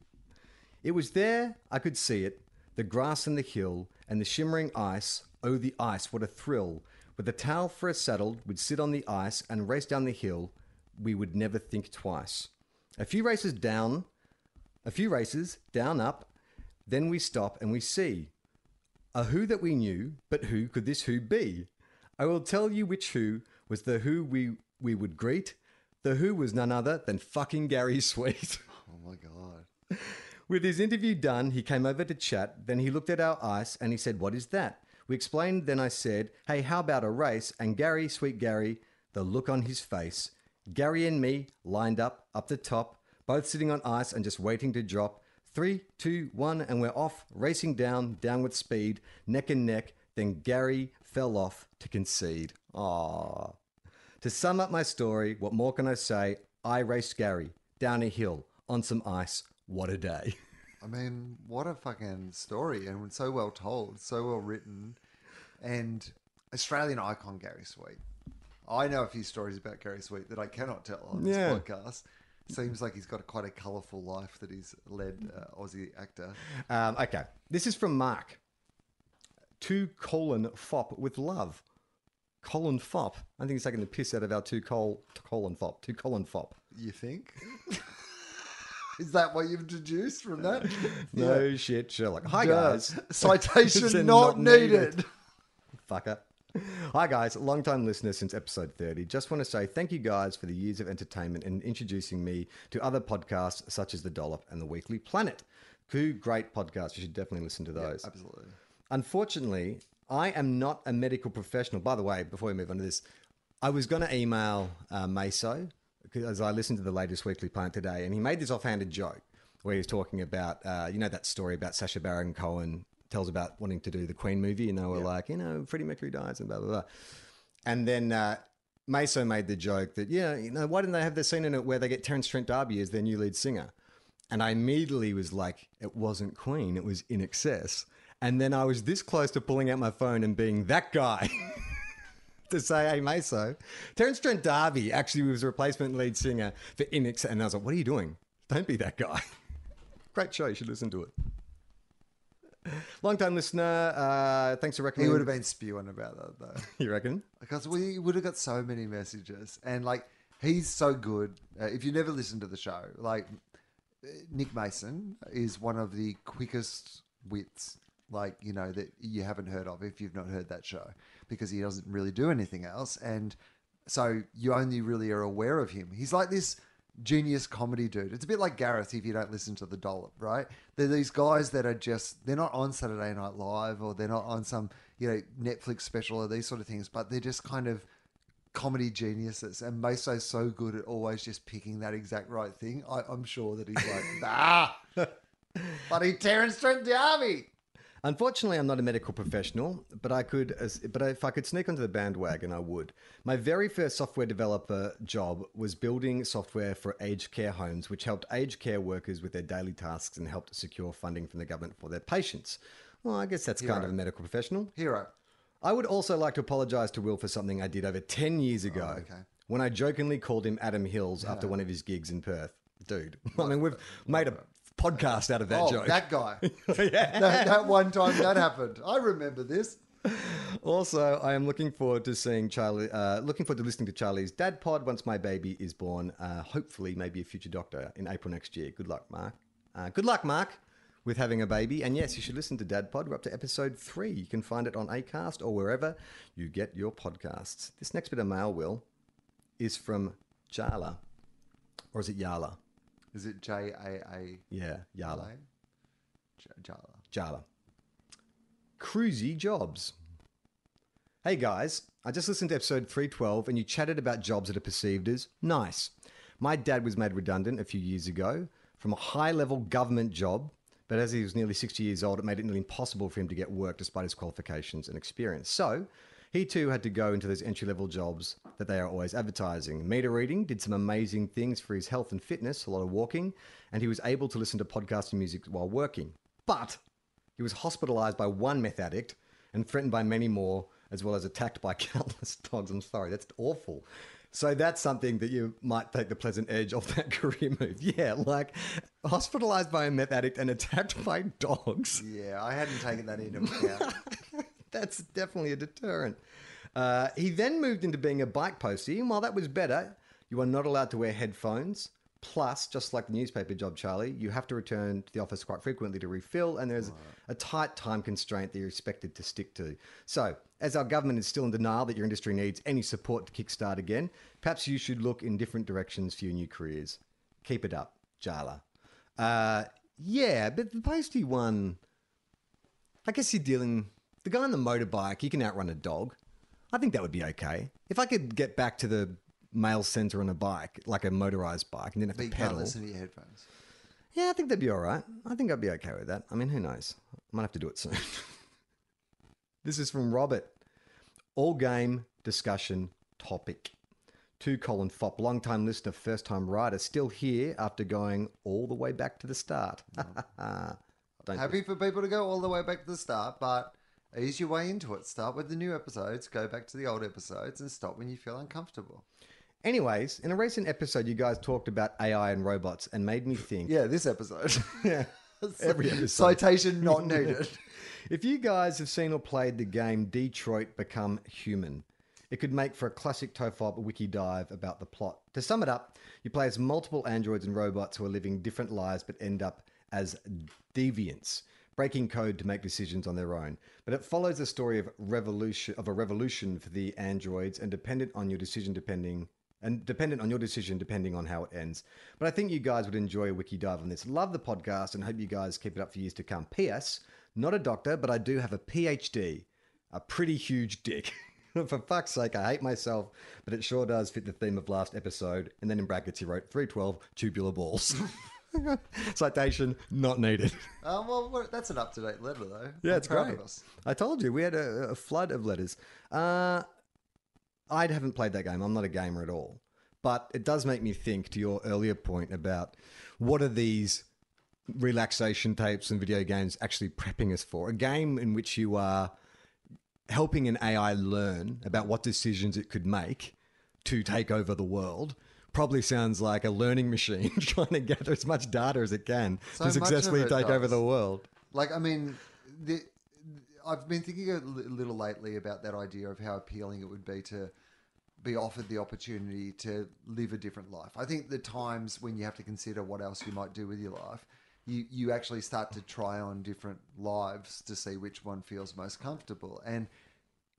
It was there I could see it the grass and the hill, and the shimmering ice. Oh, the ice, what a thrill! With a towel for a saddle, we'd sit on the ice and race down the hill. We would never think twice. A few races down, a few races, down, up, then we stop and we see a who that we knew, but who could this who be? I will tell you which who was the who we, we would greet. The who was none other than fucking Gary Sweet. Oh my god. With his interview done, he came over to chat. Then he looked at our ice and he said, What is that? We explained. Then I said, Hey, how about a race? And Gary, sweet Gary, the look on his face. Gary and me lined up, up the top, both sitting on ice and just waiting to drop. Three, two, one, and we're off, racing down, down with speed, neck and neck. Then Gary fell off to concede. Ah. To sum up my story, what more can I say? I raced Gary down a hill on some ice. What a day. I mean, what a fucking story, and so well told, so well written, and Australian icon Gary Sweet. I know a few stories about Gary Sweet that I cannot tell on this Yeah. podcast. Seems like he's got a, quite a colourful life that he's led, uh, Aussie actor. Um, okay. This is from Mark. Two colon fop with love. Colon fop. I think he's taking the piss out of our two col colon fop. Two colon fop. You think? Is that what you've deduced from that? No shit, Sherlock. Hi guys. Citation a not, needed. Fucker. Hi guys, long time listener since episode 30. Just want to say thank you guys for the years of entertainment and introducing me to other podcasts such as The Dollop and The Weekly Planet. Two great podcasts. You should definitely listen to those. Absolutely. Unfortunately, I am not a medical professional. By the way, before we move on to this, I was going to email uh, Maso because I listened to the latest Weekly Planet today, and he made this offhanded joke where he was talking about, uh, you know, that story about Sacha Baron Cohen tells about wanting to do the Queen movie, and they were like, you know, Freddie Mercury dies and blah blah blah. And then uh, Maso made the joke that, yeah, you know, why didn't they have the scene in it where they get Terence Trent D'Arby as their new lead singer? And I immediately was like, it wasn't Queen, it was INXS. And then I was this close to pulling out my phone and being that guy. to say, hey, Maso. Terence Trent D'Arby actually was a replacement lead singer for INXS. And I was like, what are you doing? Don't be that guy. Great show. You should listen to it. Long time listener. Uh, thanks for recommending. He would have been spewing about that though. You reckon? because we would have got so many messages and like he's so good uh, if you never listened to the show like nick mason is one of the quickest wits like you know that you haven't heard of if you've not heard that show because he doesn't really do anything else and so you only really are aware of him. He's like this genius comedy dude. It's a bit like gareth if you don't listen to the dollop right? They're these guys that are just they're not on saturday night live or they're not on some you know netflix special or these sort of things but they're just kind of comedy geniuses and Maso's so good at always just picking that exact right thing. I, i'm sure that he's like ah bloody terence trent d'arby Unfortunately, I'm not a medical professional, but I could. But if I could sneak onto the bandwagon, I would. My very first software developer job was building software for aged care homes, which helped aged care workers with their daily tasks and helped secure funding from the government for their patients. Well, I guess that's kind of a medical professional. hero I would also like to apologize to Will for something I did over 10 years ago. Oh, okay. When I jokingly called him Adam Hills after one of his gigs in Perth. Dude, I mean, we've made a podcast out of that oh joke. that guy that, that one time that happened i remember this Also, I am looking forward to seeing Charlie. Uh, looking forward to listening to Charlie's Dad Pod once my baby is born. Uh, hopefully, maybe a future doctor in April next year. Good luck, Mark. Uh, good luck, Mark, with having a baby. And yes, you should listen to Dad Pod. We're up to episode three. You can find it on Acast or wherever you get your podcasts. This next bit of mail, Will, is from Jala, or is it Yala? Is it j-a-a Yeah, Yala. Jala. Jala. Cruzy Jobs. Hey guys, I just listened to episode 312 and you chatted about jobs that are perceived as nice. My dad was made redundant a few years ago from a high level government job, but as he was nearly 60 years old, it made it nearly impossible for him to get work despite his qualifications and experience. So he too had to go into those entry level jobs that they are always advertising. Meter reading did some amazing things for his health and fitness, a lot of walking, and he was able to listen to podcasting music while working. But he was hospitalized by one meth addict and threatened by many more, as well as attacked by countless dogs. I'm sorry, that's awful. So that's something that you might take the pleasant edge off that career move. Yeah, like hospitalized by a meth addict and attacked by dogs. yeah i hadn't taken that into account That's definitely a deterrent. Uh, he then moved into being a bike postie, and while that was better, you are not allowed to wear headphones. Plus, just like the newspaper job, Charlie, you have to return to the office quite frequently to refill, and there's a tight time constraint that you're expected to stick to. So, as our government is still in denial that your industry needs any support to kickstart again, perhaps you should look in different directions for your new careers. Keep it up, Jala. Uh, yeah, but the postie one. I guess you're dealing. The guy on the motorbike, he can outrun a dog. I think that would be okay. If I could get back to the mail center on a bike, like a motorized bike, and then have but to you can't pedal. listen to your headphones Yeah, I think that'd be all right. I think I'd be okay with that. I mean, who knows? I might have to do it soon. this is from Robert. All game discussion topic. Two Colin Fopp, long time listener, first time writer, still here after going all the way back to the start. Don't happy for people to go all the way back to the start, but ease your way into it. Start with the new episodes, go back to the old episodes, and stop when you feel uncomfortable. Anyways, in a recent episode, you guys talked about AI and robots and made me think. Yeah, this episode. Yeah. Every episode. Citation not needed. If you guys have seen or played the game Detroit Become Human, it could make for a classic Tofop wiki dive about the plot. To sum it up, you play as multiple androids and robots who are living different lives but end up as deviants, breaking code to make decisions on their own. But it follows the story of revolution of a revolution for the androids and dependent on your decision depending and dependent on your decision depending on how it ends. But I think you guys would enjoy a wiki dive on this. Love the podcast and hope you guys keep it up for years to come. P.S. Not a doctor, but I do have a PhD, a pretty huge dick. for fuck's sake, I hate myself, but it sure does fit the theme of last episode. And then in brackets, he wrote 312 tubular balls. Citation not needed. Uh, well, that's an up to date letter, though. Yeah, I'm it's great. I told you we had a, a flood of letters. Uh, I haven't played that game. I'm not a gamer at all, but it does make me think. To your earlier point about what are these relaxation tapes and video games actually prepping us for? A game in which you are helping an AI learn about what decisions it could make to take over the world. Probably sounds like a learning machine trying to gather as much data as it can So to successfully take over the world. Like, I mean, the, I've been thinking a little lately about that idea of how appealing it would be to be offered the opportunity to live a different life. I think the times when you have to consider what else you might do with your life, you, you actually start to try on different lives to see which one feels most comfortable. And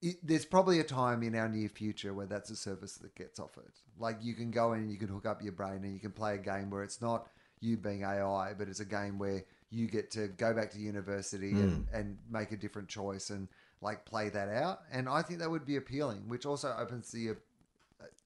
it, there's probably a time in our near future where that's a service that gets offered. Like you can go in and you can hook up your brain and you can play a game where it's not you being AI, but it's a game where you get to go back to university and, hmm. and make a different choice and like play that out. And I think that would be appealing, which also opens the. Uh,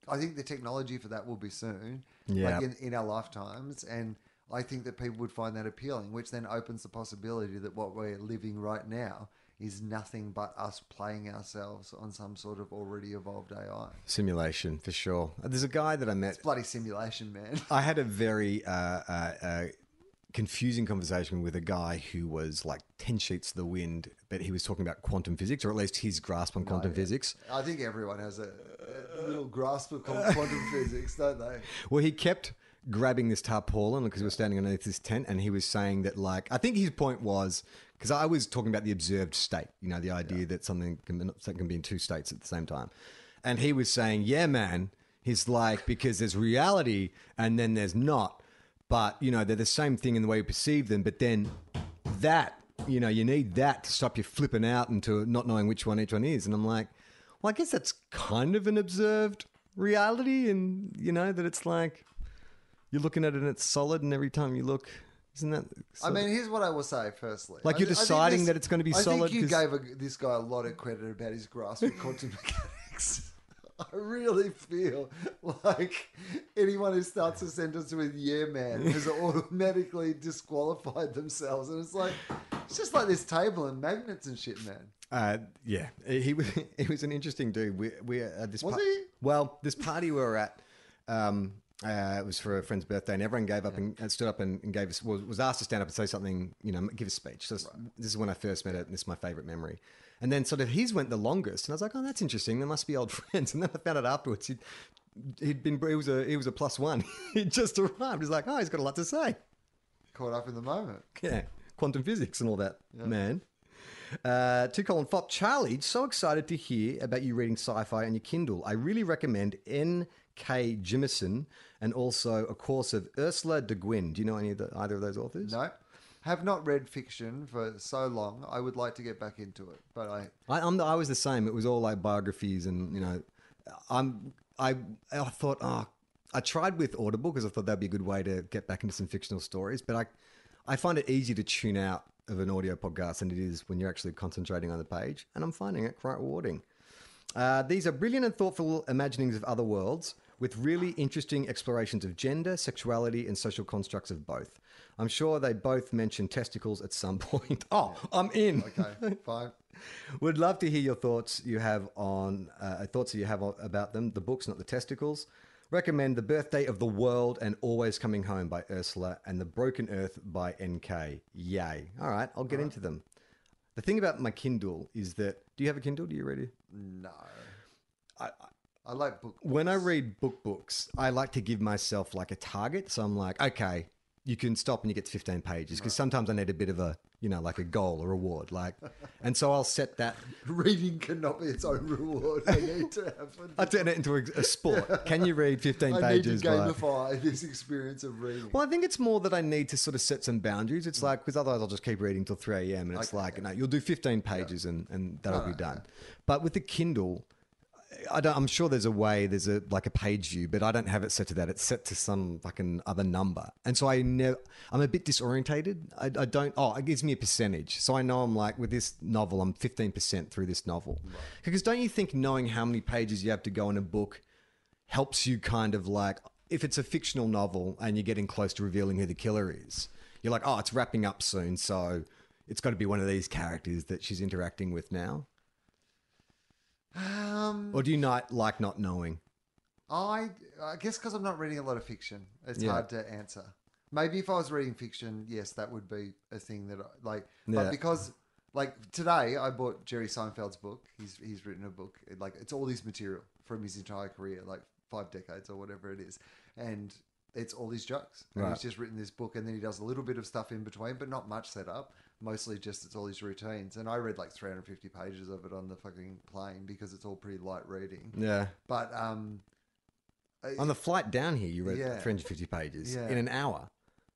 I think the technology for that will be soon, Yeah. like in, in our lifetimes, and I think that people would find that appealing, which then opens the possibility that what we're living right now is nothing but us playing ourselves on some sort of already evolved AI. Simulation for sure. There's a guy that I met. It's Bloody simulation, man. I had a very uh, uh, uh, confusing conversation with a guy who was like 10 sheets to the wind, but he was talking about quantum physics, or at least his grasp on quantum physics. I think everyone has a, a little grasp of quantum physics, don't they? Well, he kept grabbing this tarpaulin because we were standing underneath this tent, and he was saying that, like, I think his point was because I was talking about the observed state, you know, the idea that something can, be- something can be in two states at the same time. And he was saying, yeah, man, he's like, because there's reality and then there's not. But, you know, they're the same thing in the way we perceive them. But then that, you know, you need that to stop you flipping out into not knowing which one each one is. And I'm like, well, I guess that's kind of an observed reality. And, you know, that it's like you're looking at it and it's solid. And every time you look, isn't that. I mean, here's what I will say. Firstly, Like I you're deciding this- that it's gonna be I solid think you gave a, this guy a lot of credit about his grasp of quantum mechanics. I really feel like anyone who starts a sentence with "yeah, man" has automatically disqualified themselves, and it's like it's just like this table and magnets and shit, man. Uh, yeah, he was. He was an interesting dude. We we at this. Was par- he? Well, this party we were at. Um, uh, it was for a friend's birthday, and everyone gave up and, and stood up and, and gave us was, was asked to stand up and say something. You know, give a speech. So this- this is when I first met it, and this is my favorite memory. And then sort of his went the longest, and I was like, "Oh, that's interesting. They must be old friends." And then I found out afterwards he'd, he'd been he was a he was a plus one. he'd just arrived. He's like, "Oh, he's got a lot to say." Caught up in the moment. Yeah, quantum physics and all that, man. Uh, to Colin Fop, Charlie, so excited to hear about you reading sci-fi on your Kindle. I really recommend N.K. Jemisin, and also a course of Ursula Le Guin. Do you know any of the, either of those authors? No, have not read fiction for so long. I would like to get back into it, but I I, I'm the, I was the same. It was all like biographies, and you know, I'm I I thought, oh, I tried with Audible because I thought that'd be a good way to get back into some fictional stories. But I I find it easy to tune out of an audio podcast than it is when you're actually concentrating on the page, and I'm finding it quite rewarding. Uh, these are brilliant and thoughtful imaginings of other worlds with really interesting explorations of gender, sexuality, and social constructs of both. I'm sure they both mention testicles at some point. Oh, I'm in. okay fine. Would love to hear your thoughts you have on uh, thoughts that you have on, about them. The books, not the testicles. Recommend The Birthday of the World and Always Coming Home by Ursula and The Broken Earth by NK. Yay. All right, I'll get into them. The thing about my Kindle is that do you have a Kindle? Do you read it? No, I I like book. When I read book books, I like to give myself like a target. So I'm like, okay, you can stop and you get to 15 pages because sometimes I need a bit of a, you know, like a goal or reward. Like, and so I'll set that Reading cannot be its own reward. I need to have. I turn it into a, a sport. Can you read 15 I need to pages? by- gamify this experience of reading. Well, I think it's more that I need to sort of set some boundaries. It's mm. like, because otherwise I'll just keep reading till 3 a.m. And it's Okay, like, no, you'll do 15 pages and, and that'll be done. But with the Kindle, I don't, I'm sure there's a way, there's a like a page view, but I don't have it set to that. It's set to some fucking other number. And so I never, I'm a bit disorientated. I, I don't, oh, it gives me a percentage. So I know I'm like, with this novel, I'm 15% through this novel. Because don't you think knowing how many pages you have to go in a book helps you kind of like if it's a fictional novel and you're getting close to revealing who the killer is, you're like, oh, it's wrapping up soon, so it's got to be one of these characters that she's interacting with now. Um, Or do you not like not knowing? I I guess because I'm not reading a lot of fiction, it's Yeah. hard to answer. Maybe if I was reading fiction, yes, that would be a thing that I like. Yeah. But because like today, I bought Jerry Seinfeld's book. He's he's written a book. It, like it's all his material from his entire career, like five decades or whatever it is, and it's all his jokes. And Right. he's just written this book, and then he does a little bit of stuff in between, but not much set up. Mostly just it's all these routines. And I read like 350 pages of it on the fucking plane because it's all pretty light reading. Yeah. But um, On the flight down here, you read Yeah. 350 pages Yeah. in an hour.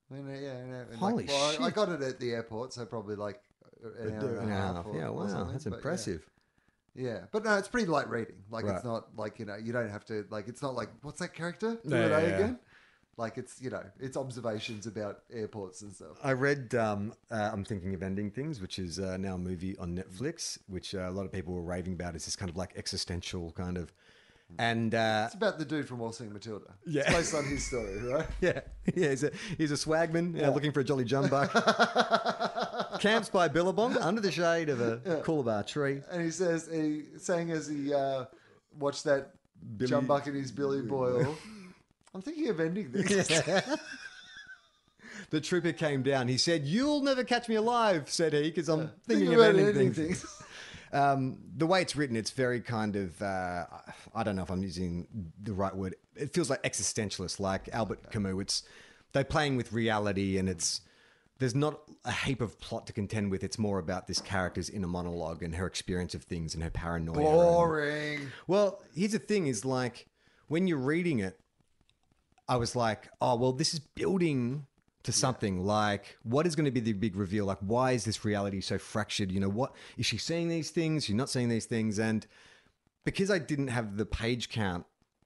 I mean, yeah, and, and Holy like, well, I- I got it at the airport, so probably like an hour and a half. or- Yeah, wow, that's but yeah. impressive. Yeah. but no, it's pretty light reading. Like Right. it's not like you know you don't have to like it's not like what's that character? Do Yeah, it yeah, A yeah. again. Like it's you know it's observations about airports and stuff. I read um, uh, I'm Thinking of Ending Things, which is uh, now a movie on Netflix, which uh, a lot of people were raving about as this kind of like existential kind of. And uh, It's about the dude from Waltzing Matilda. Yeah. It's based on his story, right? yeah, yeah, he's a, he's a swagman uh, looking for a jolly jumbuck. Camps by Billabong under the shade of a coolabah tree. And he says he saying as he uh, watched that Billy- Jumbuck and his Billy Boyle. I'm thinking of ending this. The trooper came down. He said, "You'll never catch me alive," said he, because I'm thinking Think of about ending ending things. things. Um, the way it's written, it's very kind of, uh, I don't know if I'm using the right word. It feels like existentialist, like Albert Camus. It's, they're playing with reality and it's, there's not a heap of plot to contend with. It's more about this character's inner monologue and her experience of things and her paranoia. and- Boring. well, here's the thing is like, when you're reading it, I was like, oh, well, this is building to something. Like, what is going to be the big reveal? Like, why is this reality so fractured? You know, what is she seeing these things? She's not seeing these things. And because I didn't have the page count,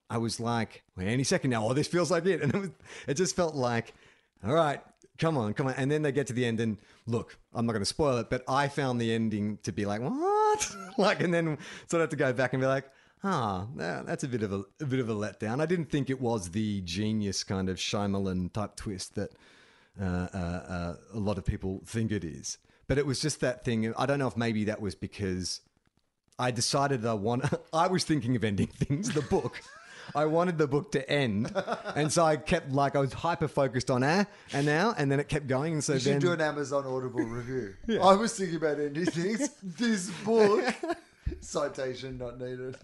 I was like, well, any second now, oh, this feels like it. And it, was, it just felt like, all right, come on, come on. And then they get to the end, and look, I'm not going to spoil it, but I found the ending to be like, what? like, and then sort of have to go back and be like, ah, that's a bit of a, a bit of a letdown. I didn't think it was the genius kind of Shyamalan type twist that uh, uh, uh, a lot of people think it is. But it was just that thing. I don't know if maybe that was because I decided I want. I was thinking of ending things. The book. I wanted the book to end, and so I kept like I was hyper focused on ah and now, and then it kept going. And so You then should do an Amazon Audible review. I was thinking about ending things. This book. Citation not needed.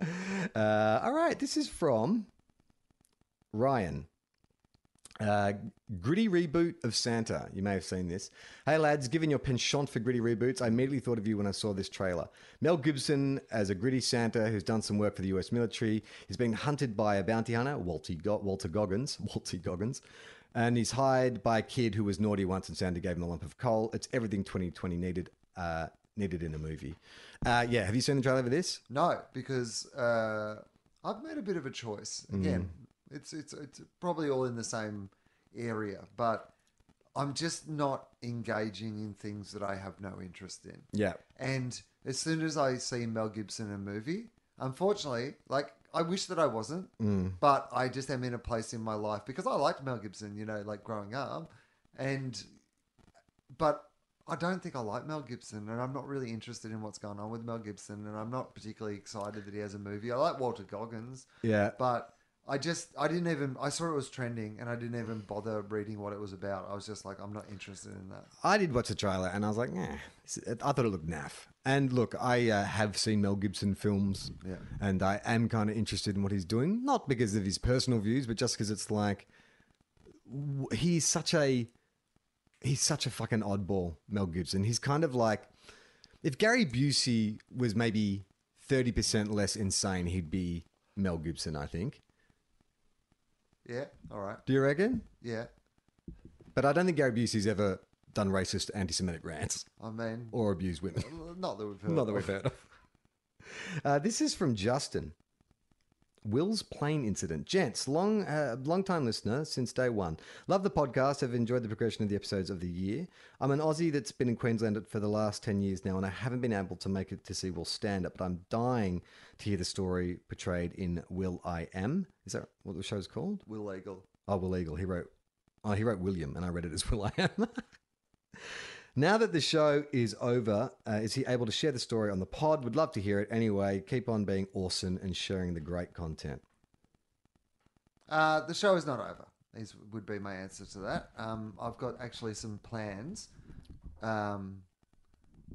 Uh, all right, this is from Ryan. Uh, gritty reboot of Santa. You may have seen this. Hey lads, given your penchant for gritty reboots, I immediately thought of you when I saw this trailer. Mel Gibson as a gritty Santa who's done some work for the US military. He's hunted by a bounty hunter, Walter, Go- Walter Goggins. Walter Goggins. And he's hired by a kid who was naughty once and Santa gave him a lump of coal. It's everything 2020 needed. Uh, needed in a movie. Uh, yeah, have you seen the trailer for this? No, because uh, I've made a bit of a choice. Again, it's it's it's probably all in the same area, but I'm just not engaging in things that I have no interest in. Yeah. And as soon as I see Mel Gibson in a movie, unfortunately, like I wish that I wasn't, but I just am in a place in my life because I liked Mel Gibson, you know, like growing up, and but I don't think I like Mel Gibson, and I'm not really interested in what's going on with Mel Gibson, and I'm not particularly excited that he has a movie. I like Walter Goggins, Yeah. but I just I didn't even I saw it was trending, and I didn't even bother reading what it was about. I was just like, I'm not interested in that. I did watch the trailer and I was like, eh, I thought it looked naff. And look, I uh, have seen Mel Gibson films Yeah. and I am kind of interested in what he's doing, not because of his personal views, but just because it's like, he's such a, he's such a fucking oddball, Mel Gibson. He's kind of like, if Gary Busey was maybe 30% less insane, he'd be Mel Gibson, I think. Yeah, all right, Do you reckon? yeah. But I don't think Gary Busey's ever done racist anti Semitic rants I mean, or abused women. not that we've heard. Not that we've heard of. Uh, this is from Justin. Will's plane incident. Gents, long, uh, long time listener since day one. Love the podcast. Have enjoyed the progression of the episodes of the year. I'm an Aussie that's been in Queensland for the last 10 years now, and I haven't been able to make it to see Will stand up, but I'm dying to hear the story portrayed in Will I Am. Is that what the show's called? Will Eagle. Oh, Will Eagle. He wrote, oh, he wrote William, and I read it as Will I Am. now that the show is over, uh, is he able to share the story on the pod? Would love to hear it. Anyway, keep on being awesome and sharing the great content. Uh, the show is not over. Is would be my answer to that. Um, I've got actually some plans um,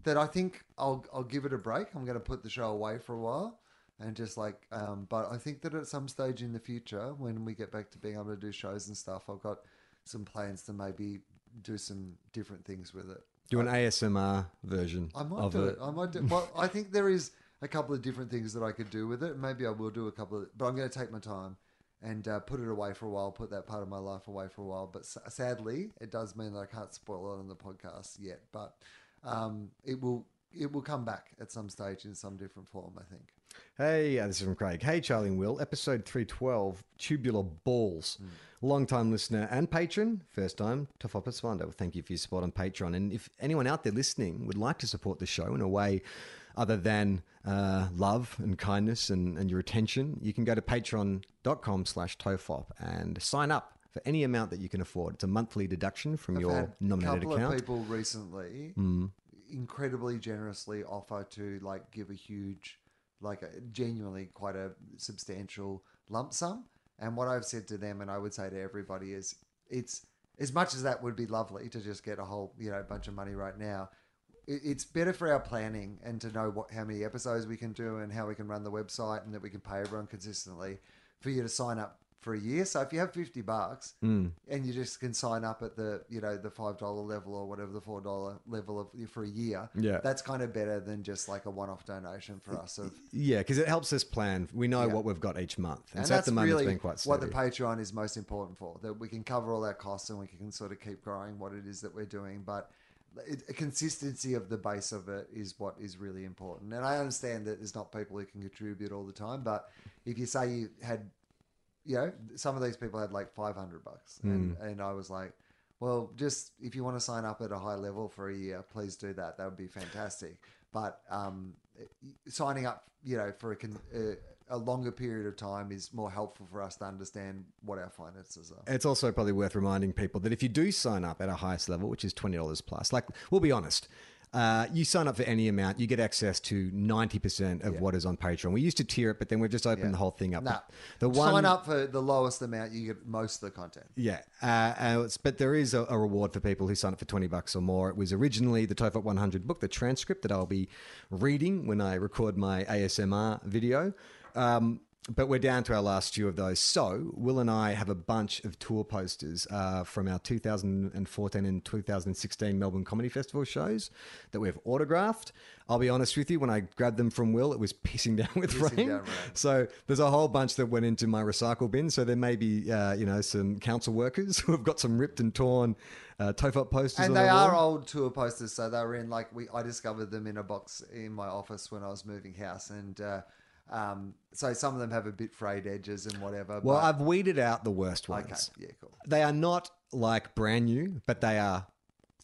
that I think I'll I'll give it a break. I'm going to put the show away for a while and just like. Um, but I think that at some stage in the future, when we get back to being able to do shows and stuff, I've got some plans to maybe do some different things with it. Do an ASMR version I might of do it. it. I might do. Well, I think there is a couple of different things that I could do with it. Maybe I will do a couple of, but I'm going to take my time and uh, put it away for a while. Put that part of my life away for a while. But s- sadly, it does mean that I can't spoil it on the podcast yet. But um, it will. It will come back at some stage in some different form. I think. Hey, uh, this is from Craig. Hey, Charlie and Wil. Episode 312, Tubular Balls. Long time listener and patron. First time, Up Finder. Thank you for your support on Patreon. And if anyone out there listening would like to support the show in a way other than uh, love and kindness and, and your attention, you can go to patreon.com slash tofop and sign up for any amount that you can afford. It's a monthly deduction from I've your nominated a couple account. of people recently incredibly generously offer to like give a huge, like a genuinely quite a substantial lump sum. And what I've said to them, and I would say to everybody, is it's as much as that would be lovely to just get a whole you know bunch of money right now. it- It's better for our planning and to know what how many episodes we can do and how we can run the website and that we can pay everyone consistently for you to sign up for a year. So if you have fifty bucks hmm. and you just can sign up at the you know the five dollar level or whatever the four dollar level of for a year, Yeah. that's kind of better than just like a one off donation for us. Of Yeah, because it helps us plan. We know Yeah. what we've got each month. And, and so at that's the moment, really been quite what the Patreon is most important for. That we can cover all our costs and we can sort of keep growing what it is that we're doing. But it, a consistency of the base of it is what is really important. And I understand that there's not people who can contribute all the time. But if you say you had, you know, some of these people had like 500 bucks, and, Hmm. and I was like. Well, just if you want to sign up at a high level for a year, please do that. That would be fantastic. But um, signing up, you know, for a, con- uh, a longer period of time is more helpful for us to understand what our finances are. It's also probably worth reminding people that if you do sign up at a highest level, which is twenty dollars plus, like we'll be honest, uh, you sign up for any amount, you get access to ninety percent of what is on Patreon. We used to tier it, but then we've just opened Yeah. the whole thing up. No, the one, sign up for the lowest amount, you get most of the content. Yeah, uh, uh, it's- but there is a, a reward for people who sign up for twenty bucks or more. It was originally the Tofop 100 book, the transcript that I'll be reading when I record my ASMR video. Um, but we're down to our last few of those. So Wil and I have a bunch of tour posters uh, from our 2014 and 2016 Melbourne Comedy Festival shows that we've autographed. I'll be honest with you, when I grabbed them from Wil, it was pissing down with Pissing rain. down rain. So there's a whole bunch that went into my recycle bin. So there may be, uh, you know, some council workers who have got some ripped and torn uh, Tofop posters. And they are old tour posters, so they were in like we. I discovered them in a box in my office when I was moving house, and uh, um, so some of them have a bit frayed edges and whatever. Well, but, I've weeded out the worst ones. okay, yeah, cool. They are not like brand new, but they are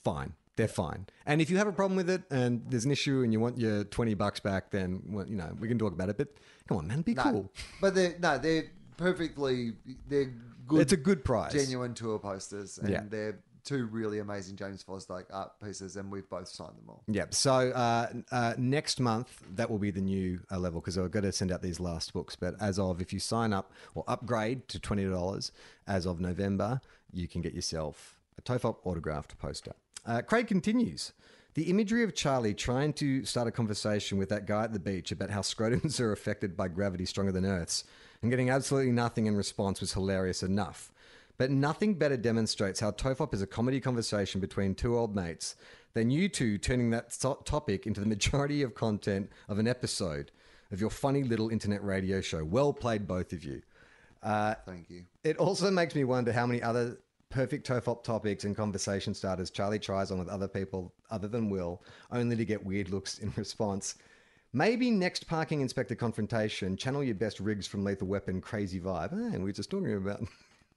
fine. They're fine. And if you have a problem with it and there's an issue and you want your 20 bucks back, then, well, you know, we can talk about it. But come on, man, be cool. but they're no, they're perfectly. They're good. It's a good price. genuine tour posters, and Yeah. they're two really amazing James Fosdyke art pieces, and we've both signed them all. Yep. So uh, uh, next month, that will be the new uh, level because I've got to send out these last books. But as of, if you sign up or upgrade to $20 as of November, you can get yourself a Tofop autographed poster. Uh, Craig continues. The imagery of Charlie trying to start a conversation with that guy at the beach about how scrotums are affected by gravity stronger than Earth's and getting absolutely nothing in response was hilarious enough. But nothing better demonstrates how Tofop is a comedy conversation between two old mates than you two turning that to- topic into the majority of content of an episode of your funny little internet radio show. Well played, both of you. Thank you. It also makes me wonder how many other perfect Tofop topics and conversation starters Charlie tries on with other people other than Wil, only to get weird looks in response. Maybe next parking inspector confrontation, channel your best Riggs from Lethal Weapon, Crazy Vibe. Ah, and we were just talking about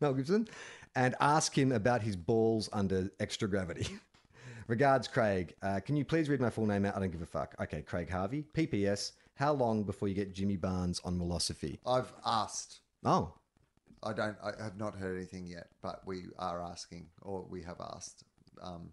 Mel Gibson, and ask him about his balls under extra gravity. Regards, Craig. Uh, can you please read my full name out? I don't give a fuck. Okay, Craig Harvey. PPS. How long before you get Jimmy Barnes on Wilosophy? I've asked. Oh, I don't. I have not heard anything yet, but we are asking, or we have asked. Um,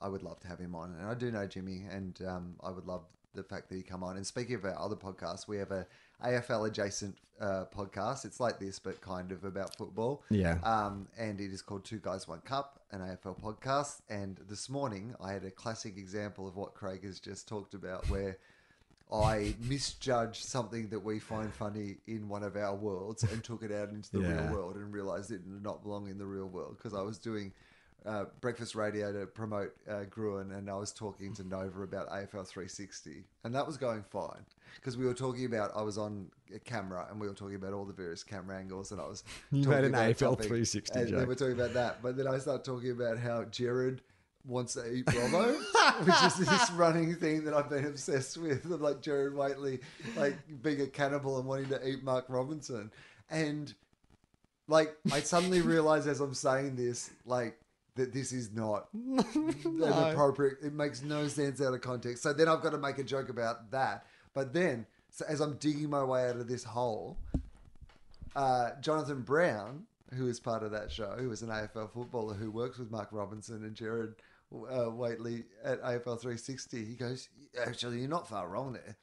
I would love to have him on, and I do know Jimmy, and um, I would love the fact that he come on. And speaking of our other podcasts, we have a AFL adjacent uh, podcast. It's like this, but kind of about football. Yeah. Um, and it is called Two Guys One Cup, an AFL podcast. And this morning, I had a classic example of what Craig has just talked about, where. I misjudged something that we find funny in one of our worlds and took it out into the Yeah. real world and realized it did not belong in the real world because I was doing uh, breakfast radio to promote uh, Gruen and I was talking to Nova about AFL 360 and that was going fine because we were talking about I was on a camera and we were talking about all the various camera angles and I was You talking made an about AFL topic, 360 and joke. then we're talking about that but then I started talking about how Gerard wants to eat Bravo, which is this running thing that I've been obsessed with, like Gerard Whateley, like being a cannibal and wanting to eat Mark Robinson. And like, I suddenly realize as I'm saying this, like, that this is not an appropriate, it makes no sense out of context. So then I've got to make a joke about that. But then, so as I'm digging my way out of this hole, uh, Jonathan Brown, who is part of that show, who is an AFL footballer who works with Mark Robinson and Gerard uh, Whateley at AFL 360, he goes, Actually, you're not far wrong there.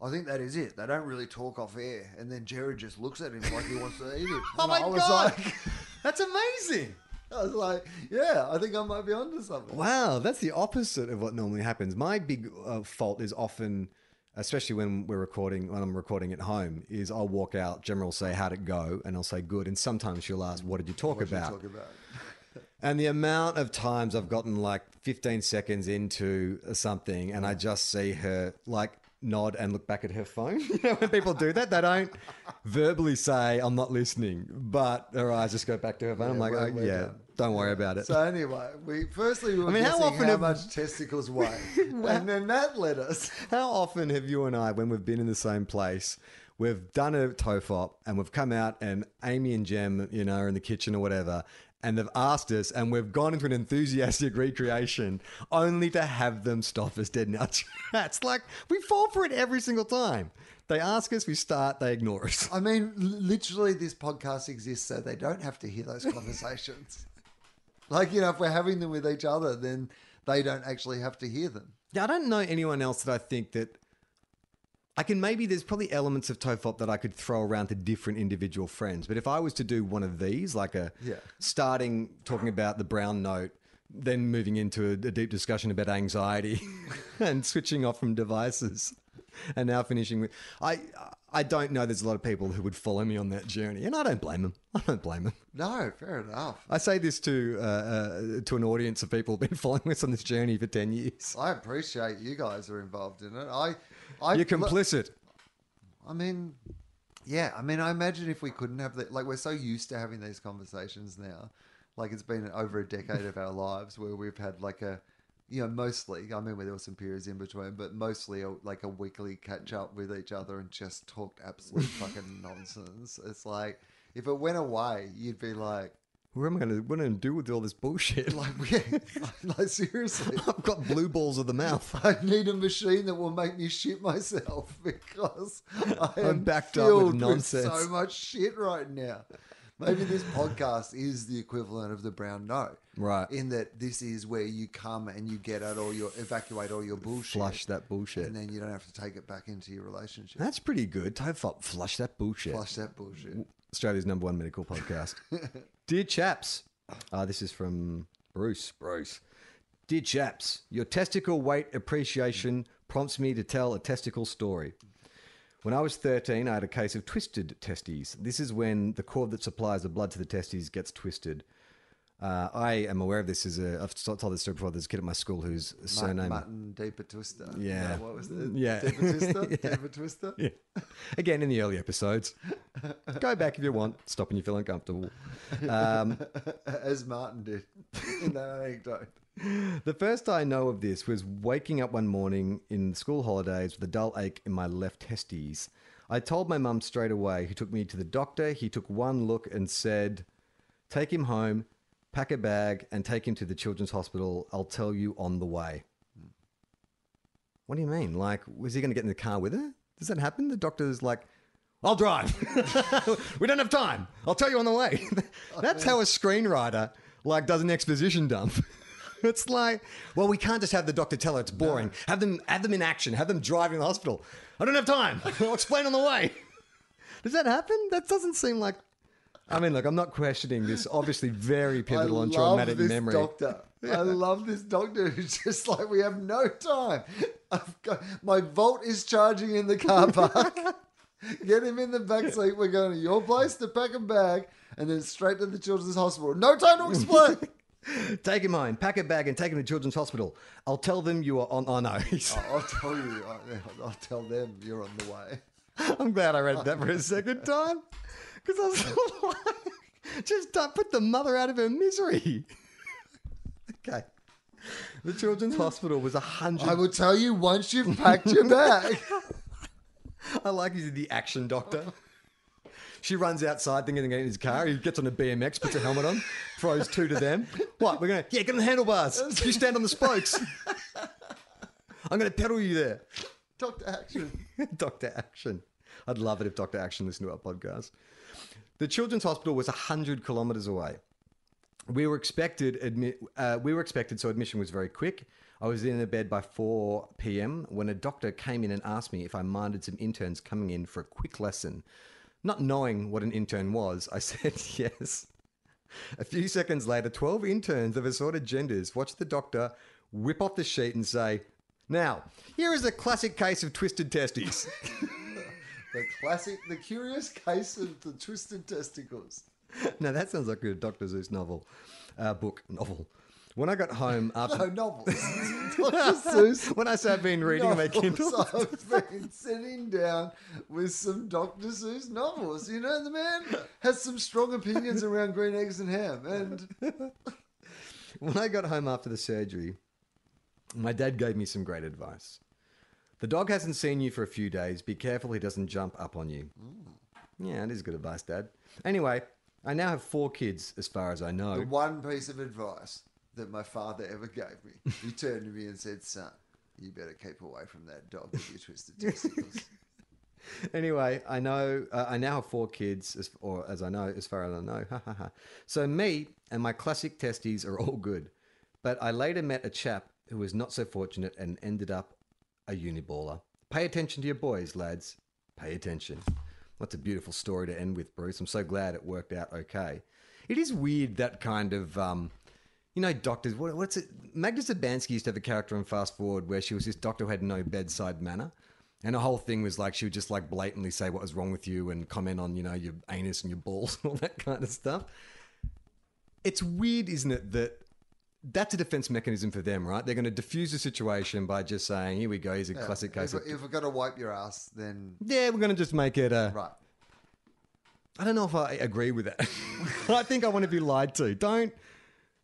I think that is it. They don't really talk off air. And then Gerard just looks at him like he wants to eat it. Oh And my I was God. like, that's amazing. I was like, yeah, I think I might be onto something. Wow, that's the opposite of what normally happens. My big uh, fault is often, especially when we're recording, when I'm recording at home, is I'll walk out, Gemma will say, How'd it go? And I'll say, Good. And sometimes she'll ask, What did you talk What you talk about. And the amount of times I've gotten like 15 seconds into something and I just see her like nod and look back at her phone. You know, when people do that, they don't verbally say, I'm not listening, but her eyes just go back to her phone. I'm like, we're- oh, yeah, done. don't worry about it. So anyway, we firstly we were I mean, how often how have- much testicles weigh, and then that led us. How often have you and I, when we've been in the same place, we've done a Tofop and we've come out and Amy and Jem, you know, are in the kitchen or whatever, and they've asked us and we've gone into an enthusiastic recreation only to have them stop us dead in our tracks. Like, we fall for it every single time. They ask us, we start, they ignore us. I mean, literally, this podcast exists so they don't have to hear those conversations. like, you know, if we're having them with each other, then they don't actually have to hear them. Yeah, I don't know anyone else that I think that I can maybe there's probably elements of Tofop that I could throw around to different individual friends. But if I was to do one of these, like a Yeah. starting talking about the brown note, then moving into a, a deep discussion about anxiety and switching off from devices, and now finishing with I I don't know there's a lot of people who would follow me on that journey, and I don't blame them. I don't blame them. No, fair enough. I say this to uh, uh, to an audience of people who've been following us on this journey for ten years. I appreciate you guys are involved in it. I, I You're look- complicit. I mean, yeah. I mean, I imagine if we couldn't have that, like, we're so used to having these conversations now. Like, it's been over a decade of our lives where we've had like a, you know, mostly. I mean, there were some periods in between, but mostly a, like a weekly catch up with each other and just talked absolute fucking nonsense. It's like if it went away, you'd be like, What am I going to what am I gonna do with all this bullshit? like, yeah, like seriously. I've got blue balls of the mouth. I need a machine that will make me shit myself because I I'm am backed up with nonsense. so much shit right now. Maybe this podcast is the equivalent of the brown note, Right. In that this is where you come and you get out all your evacuate all your bullshit, Flush that bullshit. and then you don't have to take it back into your relationship. That's pretty good. Tofop, flush that bullshit. Flush that bullshit. Australia's number one medical podcast. Dear chaps, uh, this is from Bruce. Bruce. Dear chaps, your testicle weight appreciation prompts me to tell a testicle story. When I was 13, I had a case of twisted testes. This is when the cord that supplies the blood to the testes gets twisted. Uh, I am aware of this as a. I've told this story before. There's a kid at my school whose surname. Mutton Deeper Twister. Yeah. No, what was it? Yeah. Deeper Twister? Yeah. Deeper Twister? Yeah. Again, in the early episodes. Go back if you want. Stop when you feel uncomfortable. Um, As Martin did in that anecdote. the first I know of this was waking up one morning in school holidays with a dull ache in my left testes. I told my mum straight away. He took me to the doctor. He took one look and said, Take him home, pack a bag, and take him to the children's hospital. I'll tell you on the way. What do you mean? Like, was he going to get in the car with her? Does that happen? The doctor's like, I'll drive. we don't have time. I'll tell you on the way. That's how a screenwriter like does an exposition dump. it's like, well, we can't just have the doctor tell her it's boring. Have them have them in action. Have them driving the hospital. I don't have time. I'll explain on the way. Does that happen? That doesn't seem like. I mean, look, I'm not questioning this. Obviously, very pivotal I and traumatic this memory. doctor. I love this doctor who's just like, we have no time. I've got, my Volt is charging in the car park. Get him in the back seat. We're going to your place to pack a bag and then straight to the children's hospital. No time to explain. Take him home, pack a bag, and take him to Children's Hospital. I'll tell them you are on. Oh no, I'll tell you. I'll, I'll tell them you're on the way. I'm glad I read that for a second time because I was like, just put the mother out of her misery. okay. The Children's Hospital was a hundred. I will tell you once you've packed your bag. I like he's the action doctor. She runs outside thinking to in his car. He gets on a BMX, puts a helmet on, throws two to them. What? We're going to, yeah, get on the handlebars. You stand on the spokes. I'm going to pedal you there. Doctor Action. Dr. Action. I'd love it if Dr. Action listened to our podcast. The Children's Hospital was 100 kilometres away. We were expected admit, uh, we were expected, so admission was very quick. I was in the bed by 4 p.m. when a doctor came in and asked me if I minded some interns coming in for a quick lesson. Not knowing what an intern was, I said yes. A few seconds later, 12 interns of assorted genders watched the doctor whip off the sheet and say, Now, here is a classic case of twisted testes. The classic, the curious case of the twisted testicles. now, that sounds like a Dr. Seuss novel, uh, book, novel. When I got home after. No, novels. Dr. Seuss when I say I've been reading on my novels. Kindle. I've been sitting down with some Dr. Seuss novels. You know, the man has some strong opinions around green eggs and ham. And When I got home after the surgery, my dad gave me some great advice. The dog hasn't seen you for a few days. Be careful he doesn't jump up on you. Yeah, it is good advice, Dad. Anyway, I now have four kids, as far as I know. the one piece of advice that my father ever gave me, he turned to me and said, Son, you better keep away from that dog with your twisted testicles. anyway, I know uh, I now have four kids, as, or as I know, as far as I know. Ha, ha, ha. so me and my classic testes are all good, but I later met a chap who was not so fortunate and ended up a uniballer. Pay attention to your boys, lads. Pay attention. What's a beautiful story to end with, Bruce. I'm so glad it worked out okay. It is weird that kind of. Um, you know, doctors. What, what's it? Magda Szubanski used to have a character in Fast Forward where she was this doctor who had no bedside manner, and the whole thing was like she would just like blatantly say what was wrong with you and comment on you know your anus and your balls and all that kind of stuff. It's weird, isn't it, that that's a defense mechanism for them, right? They're going to diffuse the situation by just saying, "Here we go, he's a classic case if, of if we're going to wipe your ass, then yeah, we're going to just make it a." right. I don't know if I agree with that. I think I want to be lied to. Don't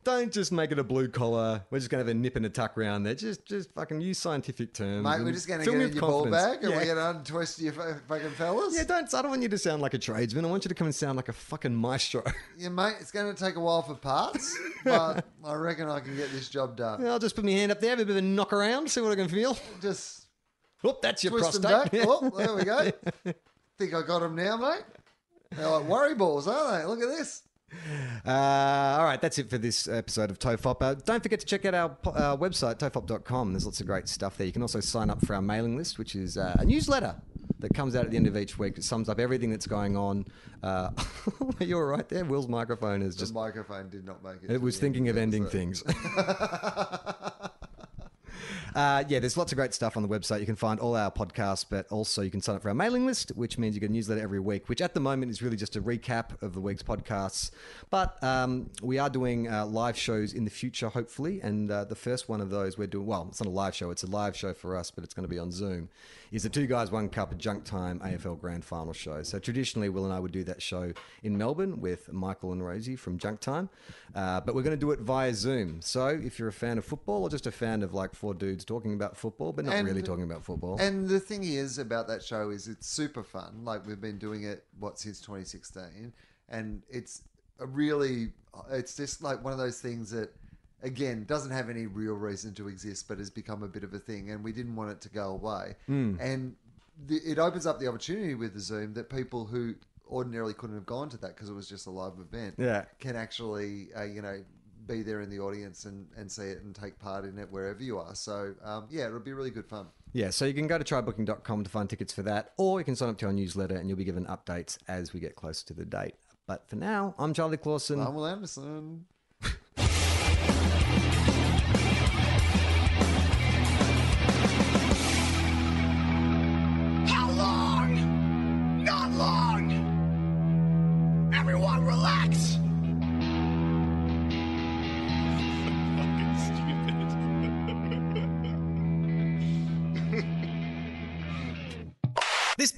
don't just make it a blue collar. We're just going to have a nip and a tuck round there. Just just fucking use scientific terms. Mate, we're just going to get in your ball confidence. bag and yeah. we're going to untwist your fucking fellas. Yeah, don't. I don't want you to sound like a tradesman. I want you to come and sound like a fucking maestro. Yeah, mate, it's going to take a while for parts, but I reckon I can get this job done. I'll just put my hand up there, have a bit of a knock around, see what I can feel. Just Whoop, that's your twist them prostate. back. Oh, there we go. Think I got them now, mate? They're like worry balls, aren't they? Look at this. Uh, all right, that's it for this episode of Tofop. Uh, don't forget to check out our uh, website, tofop.com. There's lots of great stuff there. You can also sign up for our mailing list, which is uh, a newsletter that comes out at the end of each week. It sums up everything that's going on. Uh, you're right there. Wil's microphone is The just. microphone did not make it. It was thinking of ending episode. things. Uh, yeah, there's lots of great stuff on the website. You can find all our podcasts, but also you can sign up for our mailing list, which means you get a newsletter every week, which at the moment is really just a recap of the week's podcasts. But um, we are doing uh, live shows in the future, hopefully. And uh, the first one of those we're doing, well, it's not a live show, it's a live show for us, but it's going to be on Zoom, is the Two Guys, One Cup, of Junk Time AFL Grand Final show. So traditionally, Wil and I would do that show in Melbourne with Michael and Rosie from Junk Time. Uh, but we're going to do it via Zoom. So if you're a fan of football or just a fan of like four dudes talking about football, but not And- really talking about football. And the thing is about that show is it's super fun. Like we've been doing it what since 2016, and it's a really it's just like one of those things that again doesn't have any real reason to exist, but has become a bit of a thing, and we didn't want it to go away. Hmm. And the, it opens up the opportunity with the Zoom that people who ordinarily couldn't have gone to that because it was just a live event Yeah. can actually uh, you know be there in the audience and, and see it and take part in it wherever you are so um, yeah it'll be really good fun Yeah, so you can go to trybooking.com to find tickets for that, or you can sign up to our newsletter and you'll be given updates as we get closer to the date. But for now, I'm Charlie Clausen. I'm Wil Anderson.